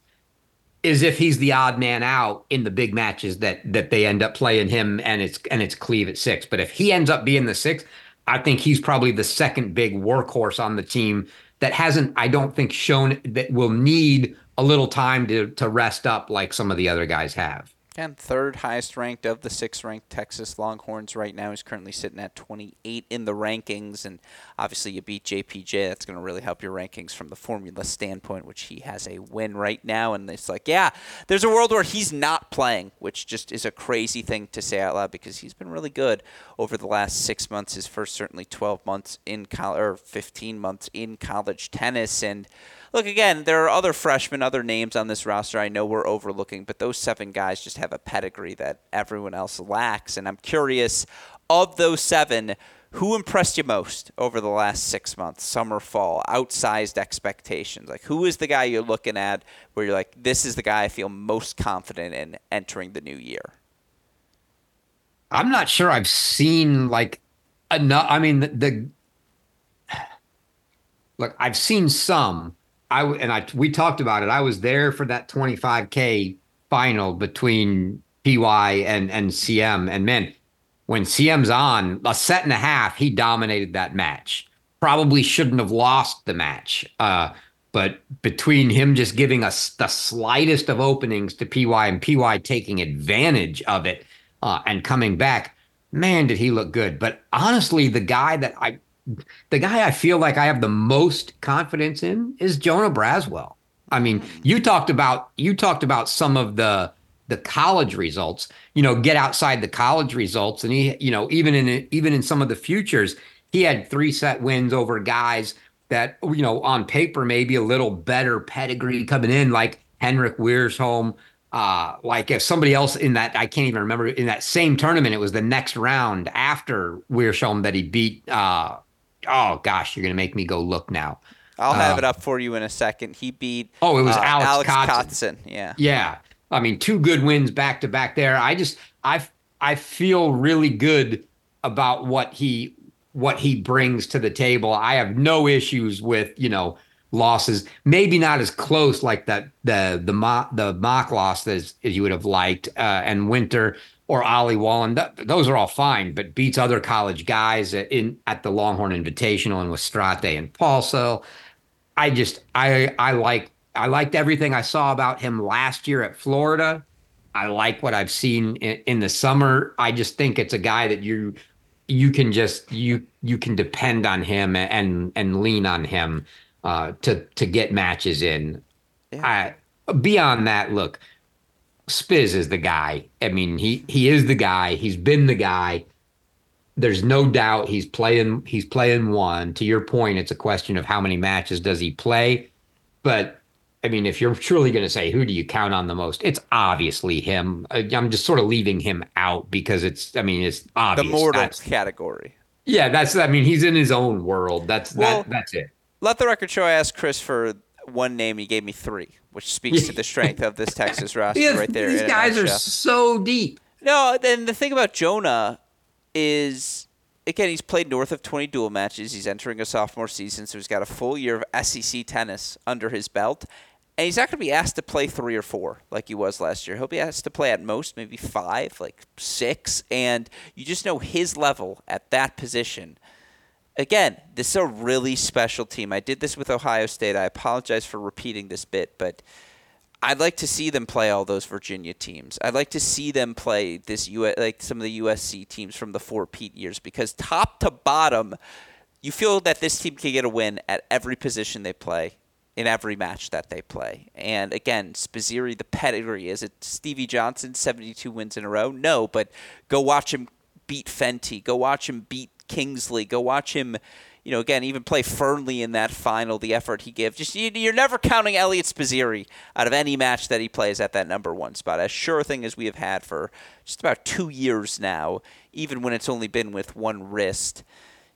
is if he's the odd man out in the big matches that that they end up playing him and it's and it's Cleeve at six. But if he ends up being the sixth, I think he's probably the second big workhorse on the team that hasn't, I don't think, shown that will need a little time to to rest up like some of the other guys have. And third highest ranked of the six ranked Texas Longhorns right now. He's currently sitting at 28 in the rankings. And obviously, you beat JPJ. That's going to really help your rankings from the formula standpoint, which he has a win right now. And it's like, yeah, there's a world where he's not playing, which just is a crazy thing to say out loud because he's been really good over the last six months. His first, certainly 12 months in college, or 15 months in college tennis. And look again, there are other freshmen, other names on this roster I know we're overlooking, but those seven guys just have a pedigree that everyone else lacks. And I'm curious, of those seven, who impressed you most over the last six months, summer, fall, outsized expectations? Like, who is the guy you're looking at where you're like, this is the guy I feel most confident in entering the new year? I'm not sure I've seen like enough. I mean, the, the [SIGHS] look, I've seen some, I and I we talked about it. I was there for that 25k final between PY and and Siem, and man, when Siem's on a set and a half, he dominated that match. Probably shouldn't have lost the match, uh, but between him just giving us the slightest of openings to PY and PY taking advantage of it uh, and coming back, man, did he look good. But honestly, the guy that I the guy I feel like I have the most confidence in is Jonah Braswell. I mean, hmm. you talked about you talked about some of the the college results. You know, get outside the college results, and he, you know, even in even in some of the futures, he had three set wins over guys that you know on paper maybe a little better pedigree coming in, like Henrik Wiersholm. Uh, like if somebody else in that I can't even remember in that same tournament, it was the next round after Wiersholm that he beat uh, oh gosh, you're gonna make me go look now. I'll have it up for you in a second. He beat. Oh, it was uh, Alex, Alex Kotzen. Yeah. Yeah. I mean, two good wins back to back there. I just I I feel really good about what he what he brings to the table. I have no issues with you know losses. Maybe not as close like that the the mock the mock loss as, you would have liked. Uh, and Winter or Ollie Wallen. Th- those are all fine, but beats other college guys in at the Longhorn Invitational and with Strate and Paulsell. I just I I like I liked everything I saw about him last year at Florida. I like what I've seen in, in the summer. I just think it's a guy that you you can just you you can depend on him and and lean on him uh, to to get matches in. Yeah. I, beyond that, look, Spiz is the guy. I mean, he he is the guy. He's been the guy. There's no doubt he's playing he's playing one. To your point, it's a question of how many matches does he play. But I mean, if you're truly going to say who do you count on the most, it's obviously him. I'm just sort of leaving him out because it's. I mean, it's obvious. The mortal that's, category. Yeah, that's. I mean, he's in his own world. That's well, that. That's it. Let the record show. I asked Chris for one name. He gave me three, which speaks to the strength of this Texas [LAUGHS] roster has, right there. These guys are so deep. No, then the thing about Jonah is again, he's played north of 20 dual matches. He's entering a sophomore season, so he's got a full year of SEC tennis under his belt. And he's not going to be asked to play three or four like he was last year. He'll be asked to play at most maybe five, like six. And you just know his level at that position. Again, this is a really special team. I did this with Ohio State. I apologize for repeating this bit, but I'd like to see them play all those Virginia teams. I'd like to see them play this U like some of the USC teams from the four Pete years because top to bottom, you feel that this team can get a win at every position they play in every match that they play. And again, Spizzirri, the pedigree. Is it Stevie Johnson, 72 wins in a row? No, but go watch him beat Fenty. Go watch him beat Kingsley. Go watch him, you know, again, even play Fernley in that final, the effort he gave. Just You're never counting Eliot Spizzirri out of any match that he plays at that number one spot. As sure thing as we have had for just about two years now, even when it's only been with one wrist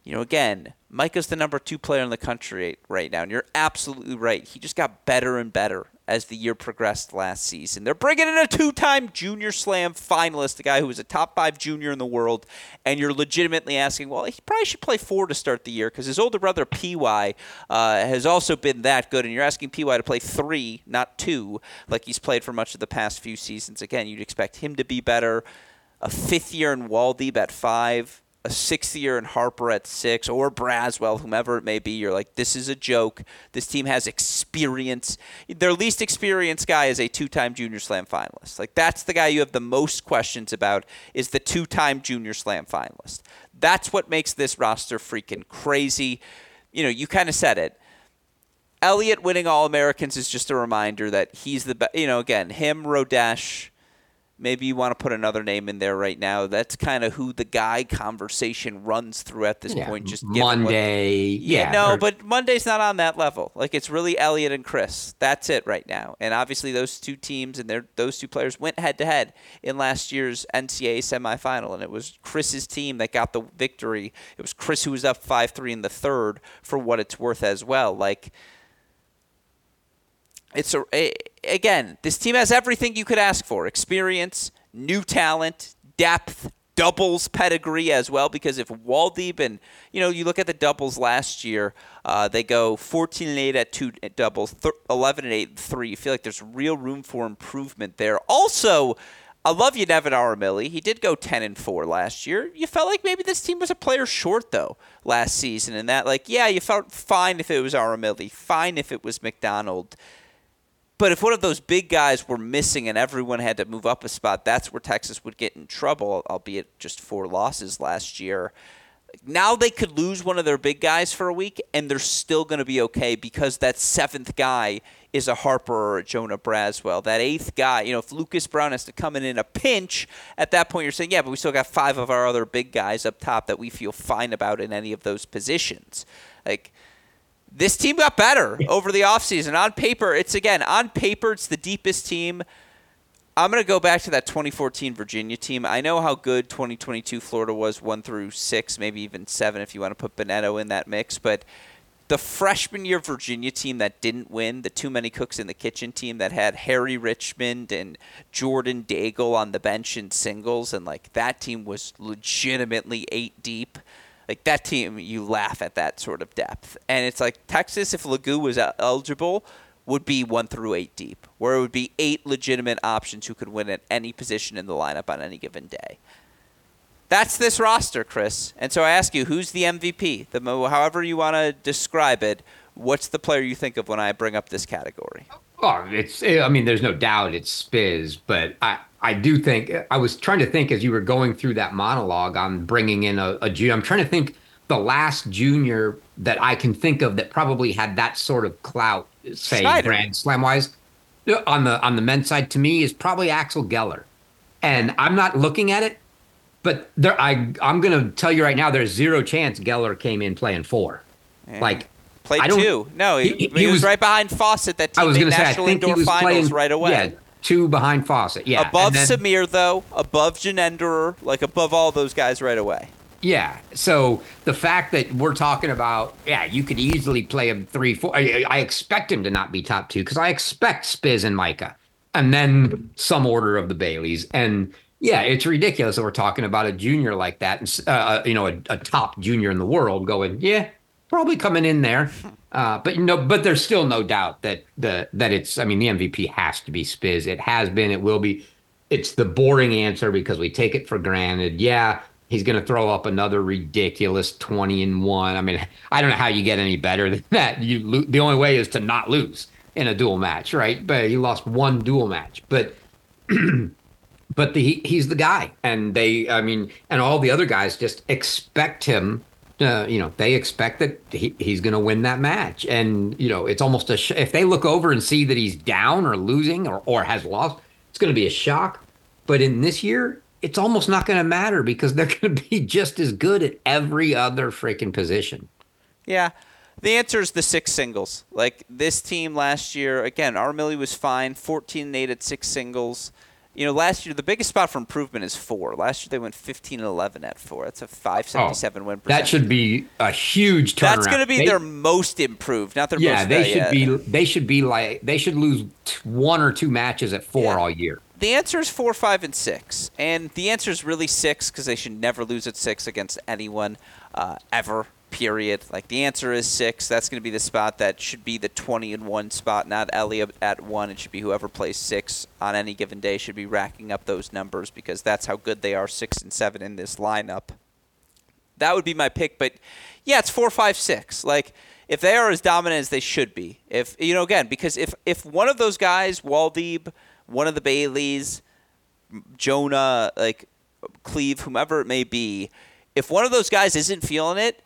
you know, again, Micah's the number two player in the country right now, and you're absolutely right. He just got better and better as the year progressed last season. They're bringing in a two-time Junior Slam finalist, a guy who was a top five junior in the world, and you're legitimately asking, well, he probably should play four to start the year because his older brother Py uh, has also been that good, and you're asking Py to play three, not two, like he's played for much of the past few seasons. Again, you'd expect him to be better. A fifth year in Woldeab at five a sixth year in Harper at six or Braswell, whomever it may be, you're like, this is a joke. This team has experience. Their least experienced guy is a two time Junior Slam finalist. Like, that's the guy you have the most questions about, is the two time Junior Slam finalist. That's what makes this roster freaking crazy. You know, you kind of said it. Eliot winning All Americans is just a reminder that he's the best. You know, again, him, Rodesch, maybe you want to put another name in there right now. That's kind of who the guy conversation runs through at this yeah, point. Just Monday, what, yeah, yeah, no, or, but Monday's not on that level. Like it's really Eliot and Chris. That's it right now. And obviously those two teams and their those two players went head to head in last year's NCAA semifinal, and it was Chris's team that got the victory. It was Chris who was up five three in the third for what it's worth as well. Like it's a, a, again, this team has everything you could ask for: experience, new talent, depth, doubles pedigree as well. Because if Woldeab and you know you look at the doubles last year, uh, they go 14 and 8 at two doubles, th- 11 and 8 at three. You feel like there's real room for improvement there. Also. I love you, Nevin Arimilli. He did go 10 and 4 last year. You felt like maybe this team was a player short, though, last season. And that, like, yeah, you felt fine if it was Arimilli, fine if it was McDonald. But if one of those big guys were missing and everyone had to move up a spot, that's where Texas would get in trouble, albeit just four losses last year. Now they could lose one of their big guys for a week and they're still going to be okay because that seventh guy is a Harper or a Jonah Braswell. That eighth guy, you know, if Lucas Brown has to come in in a pinch, at that point you're saying, yeah, but we still got five of our other big guys up top that we feel fine about in any of those positions. Like, this team got better [LAUGHS] over the offseason. On paper, it's again, on paper, it's the deepest team. I'm going to go back to that 2014 Virginia team. I know how good 2022 Florida was, one through six, maybe even seven if you want to put Bonetto in that mix. But the freshman year Virginia team that didn't win, the too many cooks in the kitchen team that had Harry Richmond and Jordan Daigle on the bench in singles, and like that team was legitimately eight deep like that team, you laugh at that sort of depth. And it's like Texas, if Legout was eligible, would be one through eight deep, where it would be eight legitimate options who could win at any position in the lineup on any given day. That's this roster, Chris. And so I ask you, who's the MVP? The however you want to describe it, what's the player you think of when I bring up this category? Oh, it's. I mean, there's no doubt it's Spiz, but I I do think I was trying to think as you were going through that monologue on bringing in a, a junior. I'm trying to think the last junior that I can think of that probably had that sort of clout, say Schneider. Grand Slam wise, uh, on the on the men's side to me is probably Axel Geller, and I'm not looking at it, but there I I'm gonna tell you right now, there's zero chance Geller came in playing four, like. Played two. No, he, he- he was, was- right behind Fawcett. That team I was made going to say, I national think indoor finals playing right away. Yeah, two behind Fawcett. Yeah, above then- Samir though, above Janenderer, like above all those guys right away. Yeah. So the fact that we're talking about, yeah, you could easily play him three, four. I, I expect him to not be top two because I expect Spiz and Micah, and then some order of the Baillys. And yeah, it's ridiculous that we're talking about a junior like that, and uh, you know, a, a top junior in the world going, yeah, probably coming in there. Uh, but no, but there's still no doubt that the that it's. I mean, the MVP has to be Spiz. It has been. It will be. It's the boring answer because we take it for granted. Yeah, he's going to throw up another ridiculous twenty and one. I mean, I don't know how you get any better than that. You lo- the only way is to not lose in a dual match, right? But he lost one dual match, but [CLEARS THROAT] but the, he, he's the guy, and they, I mean, and all the other guys just expect him. Uh, you know, they expect that he, he's going to win that match, and you know, it's almost a sh- if they look over and see that he's down or losing or or has lost, it's going to be a shock. But in this year, it's almost not going to matter because they're [LAUGHS] going to be just as good at every other freaking position. Yeah. The answer is the six singles. Like this team last year, again, Arimilli was fine, 14 and 8 at six singles. You know, last year the biggest spot for improvement is four. Last year they went 15 and 11 at four. That's a 577 win percentage. Oh, That should be a huge turnaround. That's going to be They- their most improved, not their Yeah, most. they uh, should yeah. be. They should be like they should lose t- one or two matches at four Yeah. all year. The answer is four, five, and six, and the answer is really six because they should never lose at six against anyone uh, ever. Period. Like the answer is six. That's going to be the spot that should be the twenty and one spot, not Eliot at one. It should be whoever plays six on any given day should be racking up those numbers because that's how good they are, six and seven in this lineup. That would be my pick, but yeah, it's four, five, six. Like if they are as dominant as they should be, if you know, again, because if if one of those guys, Woldeab, one of the Baillys, Jonah, like Cleeve, whomever it may be, if one of those guys isn't feeling it,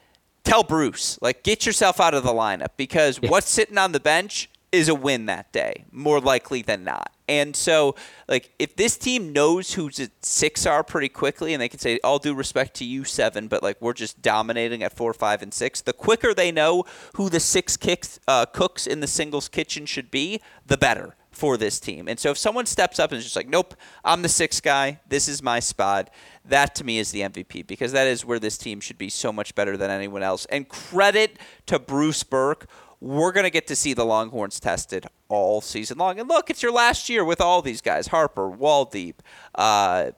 tell Bruce, like, get yourself out of the lineup because what's sitting on the bench is a win that day, more likely than not. And so, like, if this team knows who's at six are pretty quickly, and they can say, all due respect to you, seven, but like we're just dominating at four, five, and six, the quicker they know who the six kicks, uh, cooks in the singles kitchen should be, the better for this team. And so if someone steps up and is just like, nope, I'm the sixth guy, this is my spot, that to me is the MVP because that is where this team should be so much better than anyone else. And credit to Bruce Berke. We're going to get to see the Longhorns tested all season long. And look, it's your last year with all these guys Harper, Woldeab, uh,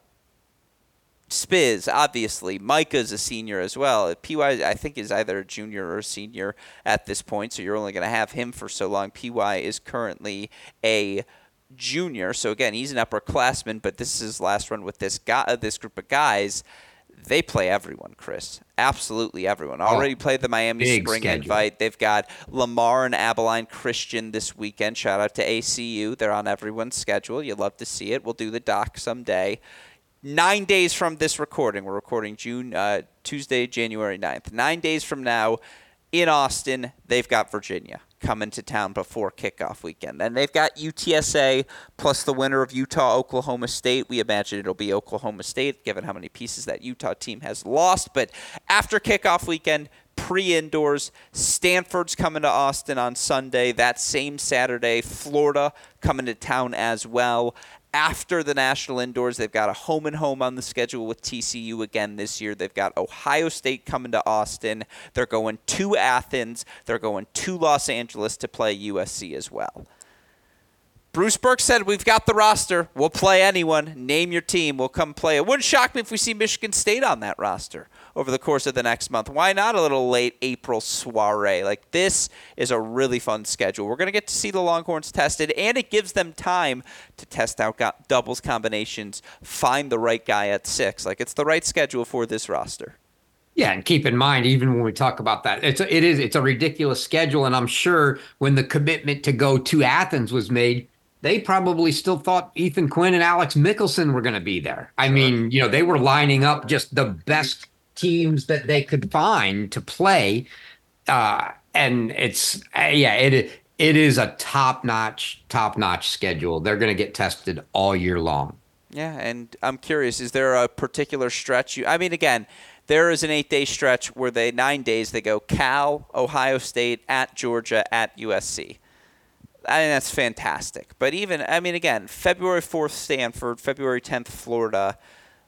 Spiz, obviously. Micah's a senior as well. PY, I think, is either a junior or a senior at this point, so you're only going to have him for so long. PY is currently a junior, so again, he's an upperclassman, but this is his last run with this guy, uh, this group of guys. They play everyone, Chris. Absolutely everyone. Already played the Miami Spring schedule. Invite. They've got Lamar and Abilene Christian this weekend. Shout out to ACU. They're on everyone's schedule. You'd love to see it. We'll do the doc someday nine days from this recording, we're recording June uh, Tuesday, January 9th. Nine days from now, in Austin, they've got Virginia coming to town before kickoff weekend. And they've got UTSA plus the winner of Utah Oklahoma State. We imagine it'll be Oklahoma State, given how many pieces that Utah team has lost. But after kickoff weekend, pre indoors. Stanford's coming to Austin on Sunday. That same Saturday, Florida coming to town as well. After the national indoors, they've got a home and home on the schedule with TCU again this year. They've got Ohio State coming to Austin. They're going to Athens. They're going to Los Angeles to play USC as well. Bruce Berke said, We've got the roster. We'll play anyone. Name your team. We'll come play. It wouldn't shock me if we see Michigan State on that roster over the course of the next month. Why not a little late April soiree? Like, this is a really fun schedule. We're going to get to see the Longhorns tested, and it gives them time to test out doubles combinations, find the right guy at six. Like, it's the right schedule for this roster. Yeah, and keep in mind, even when we talk about that, it's a, it is it's a ridiculous schedule, and I'm sure when the commitment to go to Athens was made, they probably still thought Ethan Quinn and Alex Michelsen were going to be there. I mean, you know, they were lining up just the best teams that they could find to play. Uh, and it's, uh, yeah, it, it is a top notch, top notch schedule. They're going to get tested all year long. Yeah. And I'm curious, is there a particular stretch you, I mean, again, there is an eight day stretch where they, nine days, they go Cal, Ohio State, at Georgia, at USC. I mean, that's fantastic. But even, I mean, again, February 4th, Stanford, February 10th, Florida.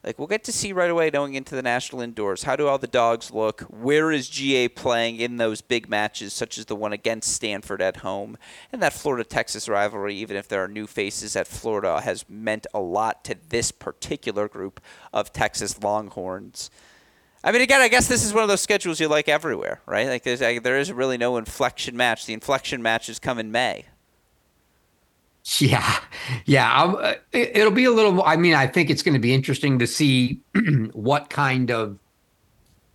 Like, we'll get to see right away going into the national indoors. How do all the dogs look? Where is GA playing in those big matches, such as the one against Stanford at home? And that Florida Texas rivalry, even if there are new faces at Florida, has meant a lot to this particular group of Texas Longhorns. I mean, again, I guess this is one of those schedules you like everywhere, right? Like, there's, like, there is really no inflection match. The inflection matches come in May. Yeah, yeah. Uh, it'll be a little. I mean, I think it's going to be interesting to see [CLEARS THROAT] what kind of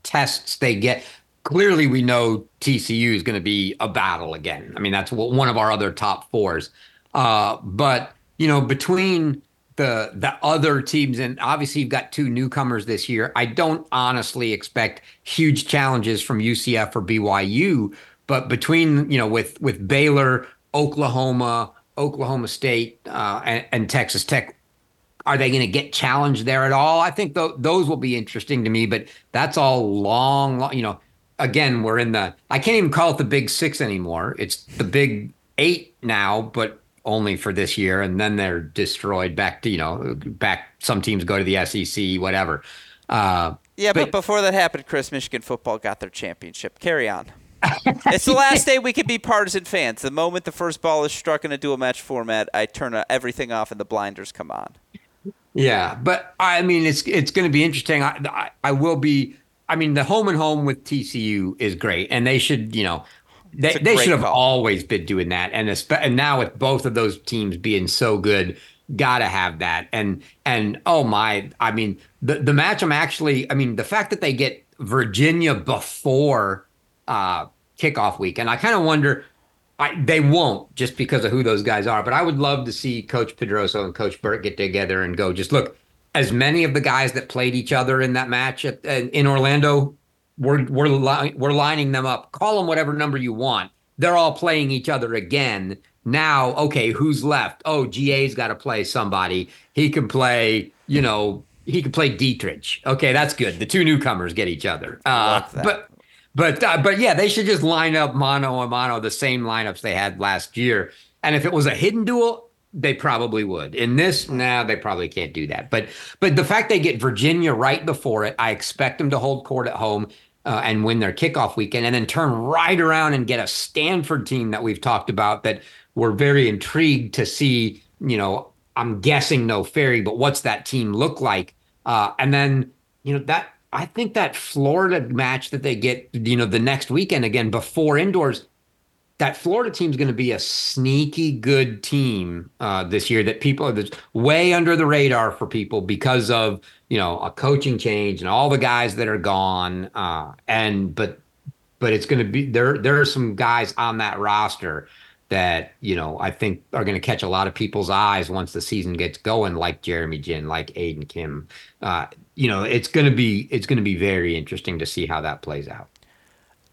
tests they get. Clearly, we know TCU is going to be a battle again. I mean, that's one of our other top fours. Uh, but you know, between the the other teams, and obviously you've got two newcomers this year. I don't honestly expect huge challenges from UCF or BYU, but between you know with with Baylor, Oklahoma. Oklahoma State uh, and, and, Texas Tech. Are they going to get challenged there at all? I think th- those will be interesting to me, but that's all long, long, you know, again, we're in the, I can't even call it the big six anymore. It's the big eight now, but only for this year. And then they're destroyed back to, you know, back, some teams go to the SEC, whatever. Uh, yeah, but, but before that happened, Chris, Michigan football got their championship. Carry on. It's the last day we can be partisan fans. The moment the first ball is struck in a dual match format, I turn uh, everything off and the blinders come on. Yeah, but I mean, it's it's going to be interesting. I, I, I will be. I mean, the home and home with TCU is great, and they should, you know, they, they should have call. always been doing that. And and now with both of those teams being so good, gotta have that. And and oh my, I mean, the the match. I'm actually. I mean, the fact that they get Virginia before uh, kickoff week. And I kind of wonder, I, they won't just because of who those guys are. But I would love to see Coach Pedroso and Coach Burt get together and go, just look, as many of the guys that played each other in that match at, in Orlando, we're, we're, li- we're lining them up. Call them whatever number you want. They're all playing each other again. Now, okay, who's left? Oh, GA's got to play somebody. He can play, you know, he can play Dietrich. Okay, that's good. The two newcomers get each other. Uh, but but uh, but yeah, they should just line up mono and mono the same lineups they had last year. And if it was a hidden duel, they probably would. In this, now nah, they probably can't do that. But but the fact they get Virginia right before it, I expect them to hold court at home uh, and win their kickoff weekend, and then turn right around and get a Stanford team that we've talked about that we're very intrigued to see. You know, I'm guessing no Fery, but what's that team look like? Uh, and then you know that I think that Florida match that they get, you know, the next weekend again before indoors, that Florida team is going to be a sneaky good team uh, this year. That people are way under the radar for people because of you know a coaching change and all the guys that are gone. Uh, and but but it's going to be there. There are some guys on that roster that you know I think are going to catch a lot of people's eyes once the season gets going, like Jeremy Jin, like Aidan Kim. Uh, you know, it's going to be it's going to be very interesting to see how that plays out.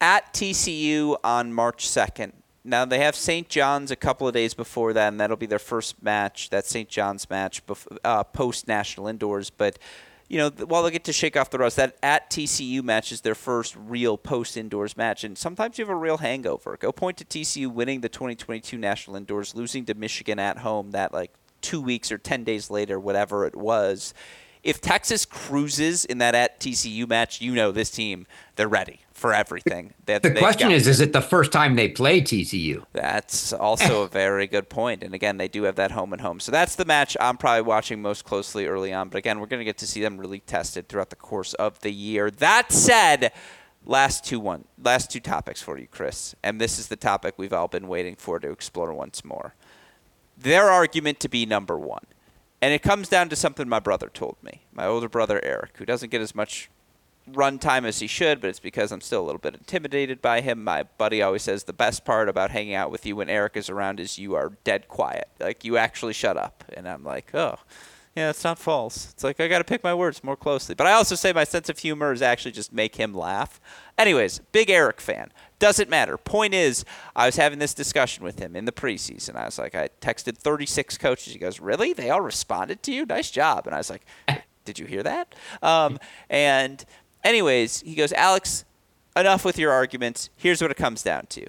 At TCU on March second. Now they have St. John's a couple of days before that, and that'll be their first match. That St. John's match uh, post national indoors, but you know, while they get to shake off the rust, that at TCU match is their first real post indoors match. And sometimes you have a real hangover. Go point to TCU winning the 2022 National Indoors, losing to Michigan at home that like two weeks or 10 days later, whatever it was. If Texas cruises in that at TCU match, you know this team, they're ready for everything. They, the question is, is it the first time they play TCU? That's also a very good point. And again, they do have that home and home. So that's the match I'm probably watching most closely early on. But again, we're going to get to see them really tested throughout the course of the year. That said, last two one last two topics for you, Chris. And this is the topic we've all been waiting for to explore once more. Their argument to be number one. And it comes down to something my brother told me, my older brother Eric, who doesn't get as much run time as he should, but it's because I'm still a little bit intimidated by him. My buddy always says the best part about hanging out with you when Eric is around is you are dead quiet. Like you actually shut up. And I'm like, oh, yeah, it's not false. It's like I got to pick my words more closely. But I also say my sense of humor is actually just make him laugh. Anyways, big Eric fan. Doesn't matter. Point is, I was having this discussion with him in the preseason. I was like, I texted 36 coaches. He goes, Really? They all responded to you? Nice job. And I was like, Did you hear that? Um, and, anyways, he goes, Alex, enough with your arguments. Here's what it comes down to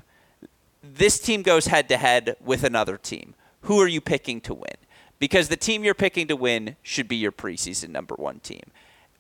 this team goes head to head with another team. Who are you picking to win? Because the team you're picking to win should be your preseason number one team.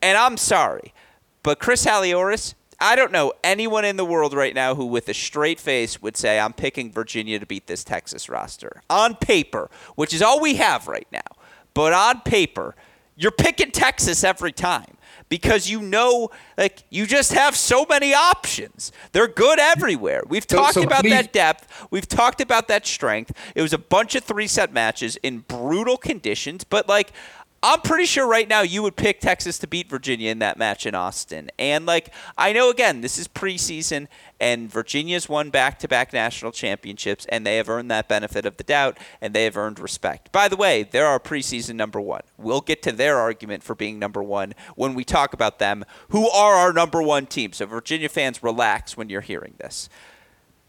And I'm sorry, but Chris Halioris I don't know anyone in the world right now who, with a straight face, would say, I'm picking Virginia to beat this Texas roster. On paper, which is all we have right now, but on paper, you're picking Texas every time because you know, like, you just have so many options. They're good everywhere. We've talked so, so about please. that depth. We've talked about that strength. It was a bunch of three set matches in brutal conditions, but, like, I'm pretty sure right now you would pick Texas to beat Virginia in that match in Austin. And like I know again, this is preseason and Virginia's won back-to-back national championships and they have earned that benefit of the doubt and they have earned respect. By the way, they're our preseason number 1. We'll get to their argument for being number 1 when we talk about them who are our number 1 team. So Virginia fans relax when you're hearing this.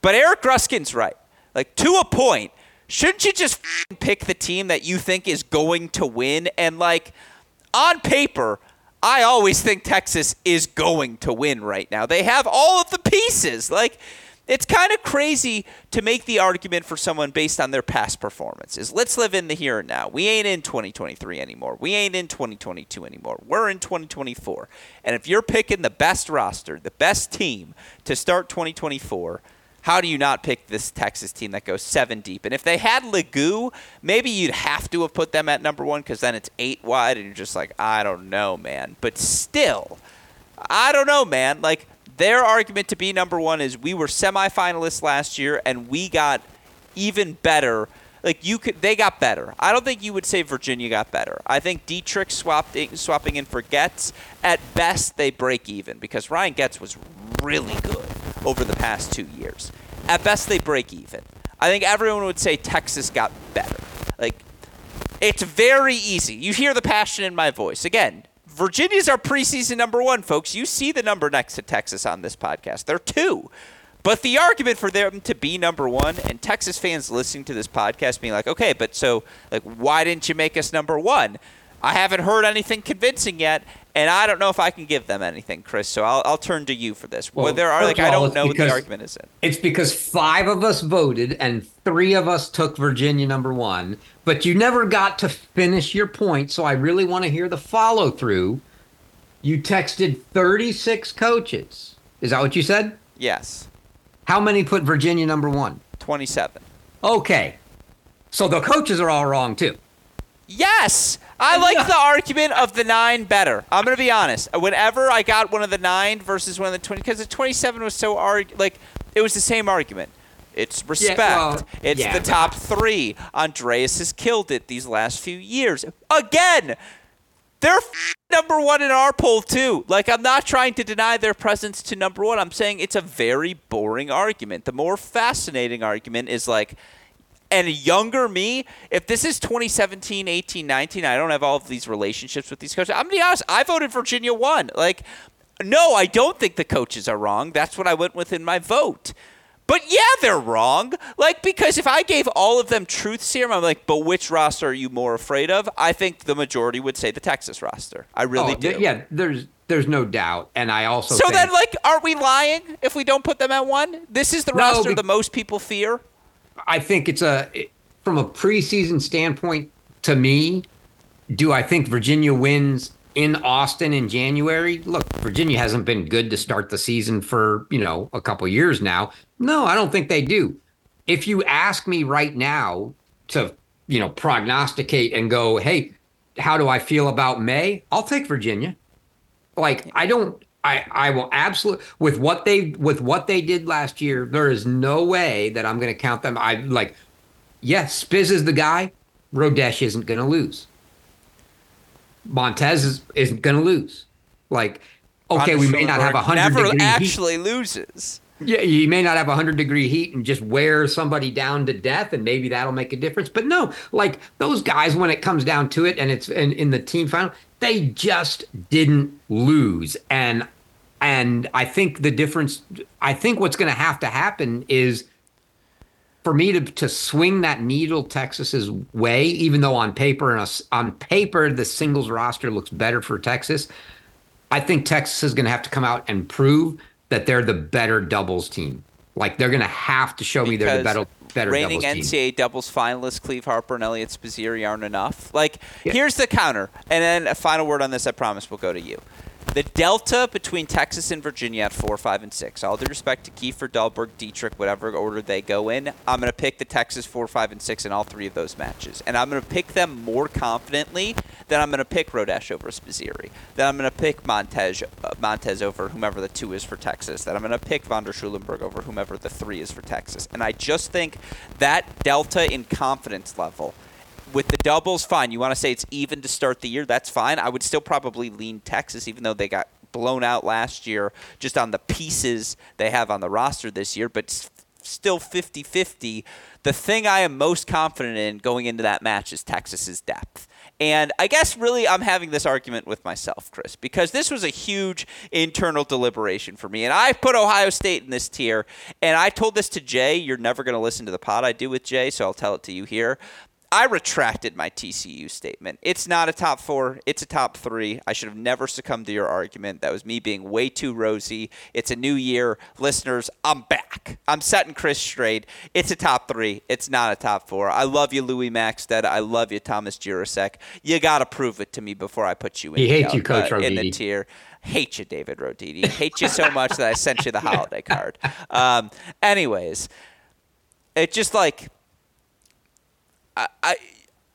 But Eric Gruskin's right. Like to a point, shouldn't you just pick the team that you think is going to win? And like on paper, I always think Texas is going to win right now. They have all of the pieces. Like it's kind of crazy to make the argument for someone based on their past performances. Let's live in the here and now. We ain't in 2023 anymore. We ain't in 2022 anymore. We're in 2024. And if you're picking the best roster, the best team to start 2024, how do you not pick this Texas team that goes seven deep? And if they had Legout, maybe you'd have to have put them at number one because then it's eight wide, and you're just like, I don't know, man. But still, I don't know, man. Like their argument to be number one is we were semifinalists last year, and we got even better. Like you could, they got better. I don't think you would say Virginia got better. I think Dietrich swapped swapping in for Goetz. At best, they break even because Ryan Goetz was really good over the past two years. At best, they break even. I think everyone would say Texas got better. Like, it's very easy. You hear the passion in my voice. Again, Virginia's our preseason number one, folks. You see the number next to Texas on this podcast. They're two. But the argument for them to be number one, and Texas fans listening to this podcast being like, okay, but so, like, why didn't you make us number one? I haven't heard anything convincing yet, and I don't know if I can give them anything, Chris. So I'll, I'll turn to you for this. Well, there are like I don't know what the argument is. In. It's because five of us voted and three of us took Virginia number one, but you never got to finish your point. So I really want to hear the follow through. You texted 36 coaches. Is that what you said? Yes. How many put Virginia number one? 27. Okay. So the coaches are all wrong too. Yes. I like the argument of the nine better. I'm gonna be honest. Whenever I got one of the nine versus one of the twenty, because the twenty-seven was so arg- like it was the same argument. It's respect. Yeah, well, it's yeah, the top three. Andreas has killed it these last few years. Again, they're f- number one in our poll too. Like I'm not trying to deny their presence to number one. I'm saying it's a very boring argument. The more fascinating argument is like and younger me, if this is 2017, 18, 19, I don't have all of these relationships with these coaches. I'm going to be honest, I voted Virginia 1. Like, no, I don't think the coaches are wrong. That's what I went with in my vote. But yeah, they're wrong. Like, because if I gave all of them truth serum, I'm like, but which roster are you more afraid of? I think the majority would say the Texas roster. I really oh, do. Th- yeah, there's there's no doubt. And I also So think- then, like, are we lying if we don't put them at one? This is the no, roster be- the most people fear? I think it's a from a preseason standpoint. To me, do I think Virginia wins in Austin in January? Look, Virginia hasn't been good to start the season for you know a couple years now. No, I don't think they do. If you ask me right now to you know prognosticate and go, hey, how do I feel about May? I'll take Virginia. Like I don't I, I will absolutely with what they with what they did last year. There is no way that I'm going to count them. I like, yes, Spiz is the guy. Rodesch isn't going to lose. Montes is, isn't going to lose. Like, okay, we may not have a hundred never degree actually heat. loses. Yeah, you may not have a hundred degree heat and just wear somebody down to death, and maybe that'll make a difference. But no, like those guys, when it comes down to it, and it's in, in the team final, they just didn't lose. And and I think the difference, I think what's going to have to happen is for me to to swing that needle Texas's way, even though on paper and on paper the singles roster looks better for Texas. I think Texas is going to have to come out and prove that they're the better doubles team. Like they're going to have to show me they're the better better reigning doubles NCAA team. doubles finalists Cleeve Harper and Eliot Spizzirri aren't enough. Like Yeah. here's the counter, and then a final word on this. I promise we'll go to you. The delta between Texas and Virginia at four, five, and six. All due respect to Kiefer, Dahlberg, Dietrich, whatever order they go in, I'm going to pick the Texas four, five, and six in all three of those matches, and I'm going to pick them more confidently than I'm going to pick Rodesch over Spizzirri. Then I'm going to pick Montes, uh, Montes over whomever the two is for Texas. Then I'm going to pick Von der Schulenburg over whomever the three is for Texas. And I just think that delta in confidence level with the doubles, fine. You want to say it's even to start the year? That's fine. I would still probably lean Texas, even though they got blown out last year just on the pieces they have on the roster this year, but still 50 50. The thing I am most confident in going into that match is Texas's depth. And I guess really I'm having this argument with myself, Chris, because this was a huge internal deliberation for me. And I put Ohio State in this tier. And I told this to Jay. You're never going to listen to the pod I do with Jay, so I'll tell it to you here. I retracted my TCU statement. It's not a top four, it's a top three. I should have never succumbed to your argument. That was me being way too rosy. It's a new year. Listeners, I'm back. I'm setting Chris straight. It's a top three, it's not a top four. I love you, Lui Maxted. I love you, Thomas Jirousek. You got to prove it to me before I put you in, He the, hates you, Coach uh, in the tier. Hate you, David Roditi. Hate you so much that I sent you the holiday card. [LAUGHS] Um, anyways, it just like I, I,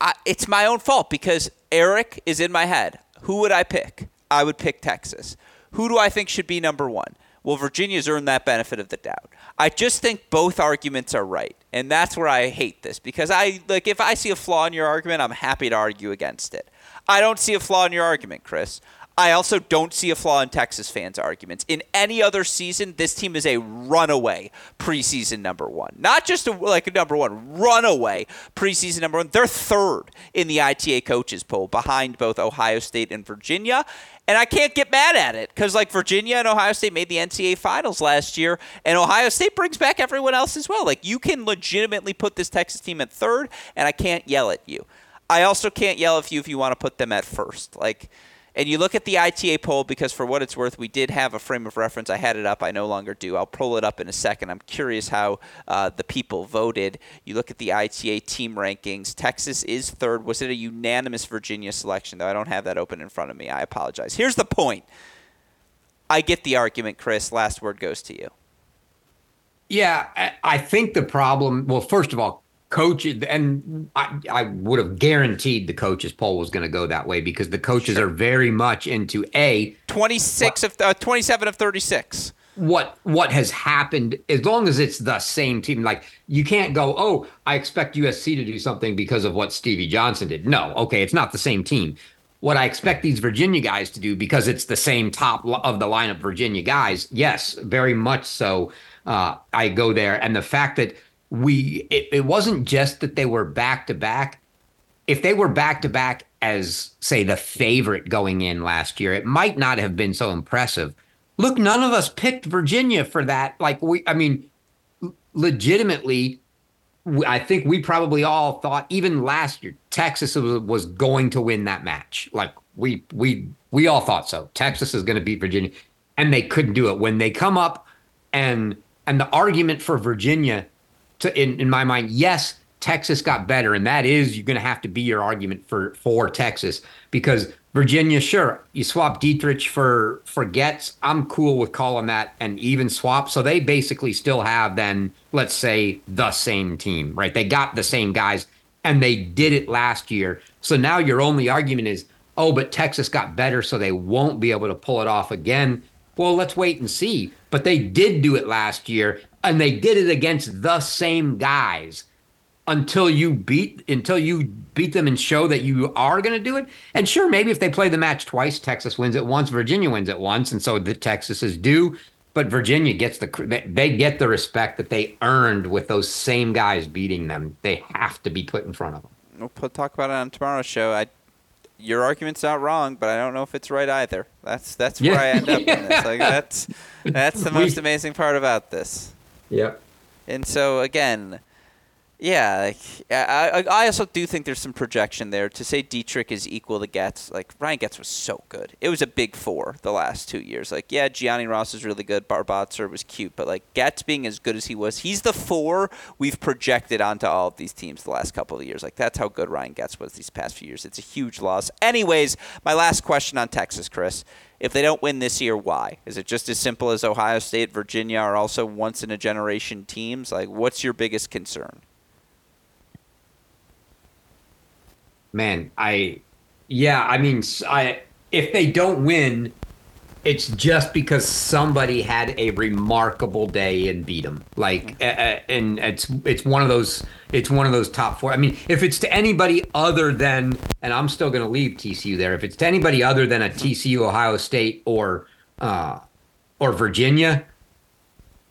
I, it's my own fault because Eric is in my head. Who would I pick? I would pick Texas. Who do I think should be number one? Well, Virginia's earned that benefit of the doubt. I just think both arguments are right, and that's where I hate this because I like if I see a flaw in your argument, I'm happy to argue against it. I don't see a flaw in your argument, Chris. I also don't see a flaw in Texas fans' arguments. In any other season, this team is a runaway preseason number one. Not just a, like a number one, runaway preseason number one. They're third in the ITA coaches poll behind both Ohio State and Virginia. And I can't get mad at it because, like, Virginia and Ohio State made the NCAA finals last year, and Ohio State brings back everyone else as well. Like, you can legitimately put this Texas team at third, and I can't yell at you. I also can't yell at you if you want to put them at first. Like, and you look at the ITA poll because, for what it's worth, we did have a frame of reference. I had it up. I no longer do. I'll pull it up in a second. I'm curious how uh, the people voted. You look at the ITA team rankings. Texas is third. Was it a unanimous Virginia selection, though? I don't have that open in front of me. I apologize. Here's the point. I get the argument, Chris. Last word goes to you. Yeah, I- I think the problem. Well, first of all, coach, and I, I would have guaranteed the coaches poll was going to go that way because the coaches are very much into a 26 of uh, 27 of 36. what what has happened as long as it's the same team like you can't go oh i expect usc to do something because of what stevie johnson did. No okay it's not the same team. What i expect these virginia guys to do because it's the same top of the lineup virginia guys yes very much so uh, i go there. And the fact that we it, it wasn't just that they were back to back if they were back to back as say the favorite going in last year, it might not have been so impressive. Look, none of us picked Virginia for that. Like we, I mean, legitimately, I think we probably all thought even last year Texas was, was going to win that match. Like we we we all thought so. Texas is going to beat Virginia, and they couldn't do it when they come up and and the argument for Virginia to in, in my mind, yes, Texas got better, and that is you're going to have to be your argument for for Texas because Virginia, sure, you swap Dietrich for for Goetz. I'm cool with calling that an even swap. So they basically still have then, let's say, the same team, right? They got the same guys, and they did it last year. So now your only argument is, oh, but Texas got better, so they won't be able to pull it off again. Well, let's wait and see. But they did do it last year, and they did it against the same guys. until you beat until you beat them and show that you are going to do it. And sure, maybe if they play the match twice, Texas wins it once, Virginia wins it once, and so the Texas is due. But Virginia gets the they get the respect that they earned with those same guys beating them. They have to be put in front of them. We'll talk about it on tomorrow's show. I, your argument's not wrong, but I don't know if it's right either. That's that's where Yeah. I end up in this. [LAUGHS] Like that's that's the most amazing part about this. Yep. And so again, yeah, like, I, I also do think there's some projection there to say Dietrich is equal to Goetz. Like Ryan Goetz was so good. It was a big four the last two years. Like yeah, Gianni Ross is really good. Barbatzer was cute, but like Goetz being as good as he was, he's the four we've projected onto all of these teams the last couple of years. Like that's how good Ryan Goetz was these past few years. It's a huge loss. Anyways, my last question on Texas, Chris. If they don't win this year, why? Is it just as simple as Ohio State, Virginia are also once in a generation teams? Like, what's your biggest concern? Man, I yeah, I mean, I if they don't win, it's just because somebody had a remarkable day and beat them. Like, and it's it's one of those it's one of those top four. I mean, if it's to anybody other than, and I'm still going to leave TCU there. If it's to anybody other than a TCU, Ohio State, or uh, or Virginia,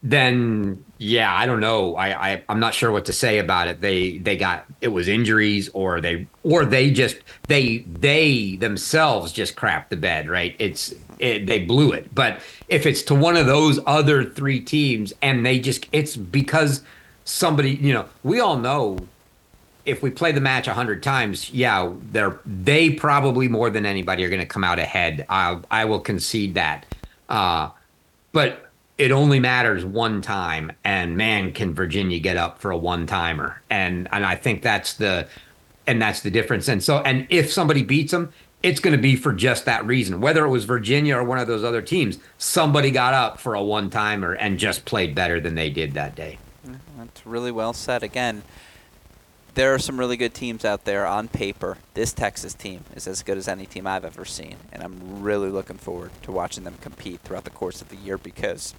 then yeah, I don't know. I, I I'm not sure what to say about it. They they got it was injuries or they or they just they they themselves just crapped the bed, right? It's it, they blew it. But if it's to one of those other three teams and they just it's because somebody, you know, we all know if we play the match a hundred times, yeah, they're they probably more than anybody are going to come out ahead. I I will concede that. Uh, but it only matters one time, and man, can Virginia get up for a one timer? And and I think that's the and that's the difference. And so and if somebody beats them, it's going to be for just that reason. Whether it was Virginia or one of those other teams, somebody got up for a one timer and just played better than they did that day. That's really well said. Again, there are some really good teams out there on paper. This Texas team is as good as any team I've ever seen, and I'm really looking forward to watching them compete throughout the course of the year because.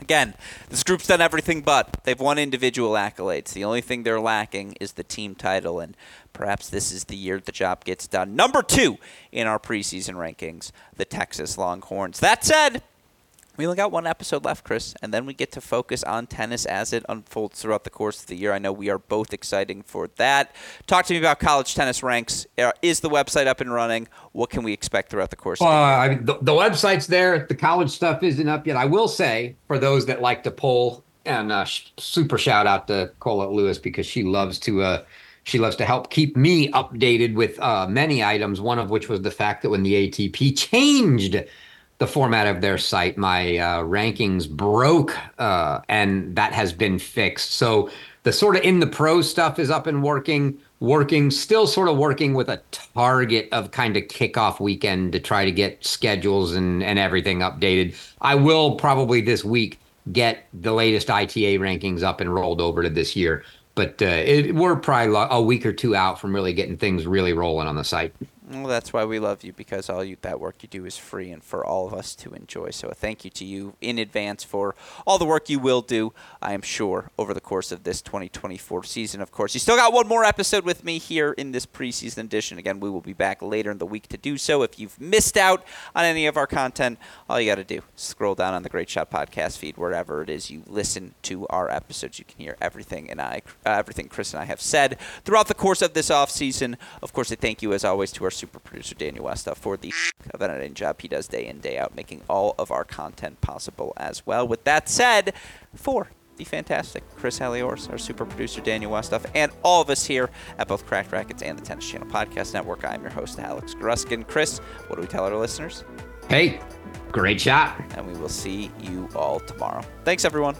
Again, this group's done everything but. They've won individual accolades. The only thing they're lacking is the team title, and perhaps this is the year the job gets done. Number two in our preseason rankings, the Texas Longhorns. That said, we only got one episode left, Chris, and then we get to focus on tennis as it unfolds throughout the course of the year. I know we are both excited for that. Talk to me about college tennis ranks. Uh, Is the website up and running? What can we expect throughout the course? Uh, of the year? I mean, the, the website's there. The college stuff isn't up yet. I will say, for those that like to poll, and uh, sh- super shout out to Colette Lewis because she loves to uh, she loves to help keep me updated with uh, many items. One of which was the fact that when the ATP [LAUGHS] changed the format of their site, my uh, rankings broke, uh, and that has been fixed. So the sort of in the pro stuff is up and working, working, still sort of working with a target of kind of kickoff weekend to try to get schedules and, and everything updated. I will probably this week get the latest ITA rankings up and rolled over to this year. But uh, it, we're probably a week or two out from really getting things really rolling on the site. Well, that's why we love you because all you, that work you do is free and for all of us to enjoy. So, a thank you to you in advance for all the work you will do, I am sure, over the course of this 2024 season. Of course, you still got one more episode with me here in this preseason edition. Again, we will be back later in the week to do so. If you've missed out on any of our content, all you got to do is scroll down on the Great Shot podcast feed wherever it is you listen to our episodes. You can hear everything and I, uh, everything Chris and I have said throughout the course of this off season. Of course, I thank you as always to our super producer Daniel Westa for the of editing job he does day in day out, making all of our content possible as well. With that said, for the fantastic Chris Halioris, our super producer Daniel Westoff, and all of us here at both Cracked Racquets and the Tennis Channel Podcast Network. I'm your host, Alex Gruskin. Chris, what do we tell our listeners? Hey, great shot. And we will see you all tomorrow. Thanks, everyone.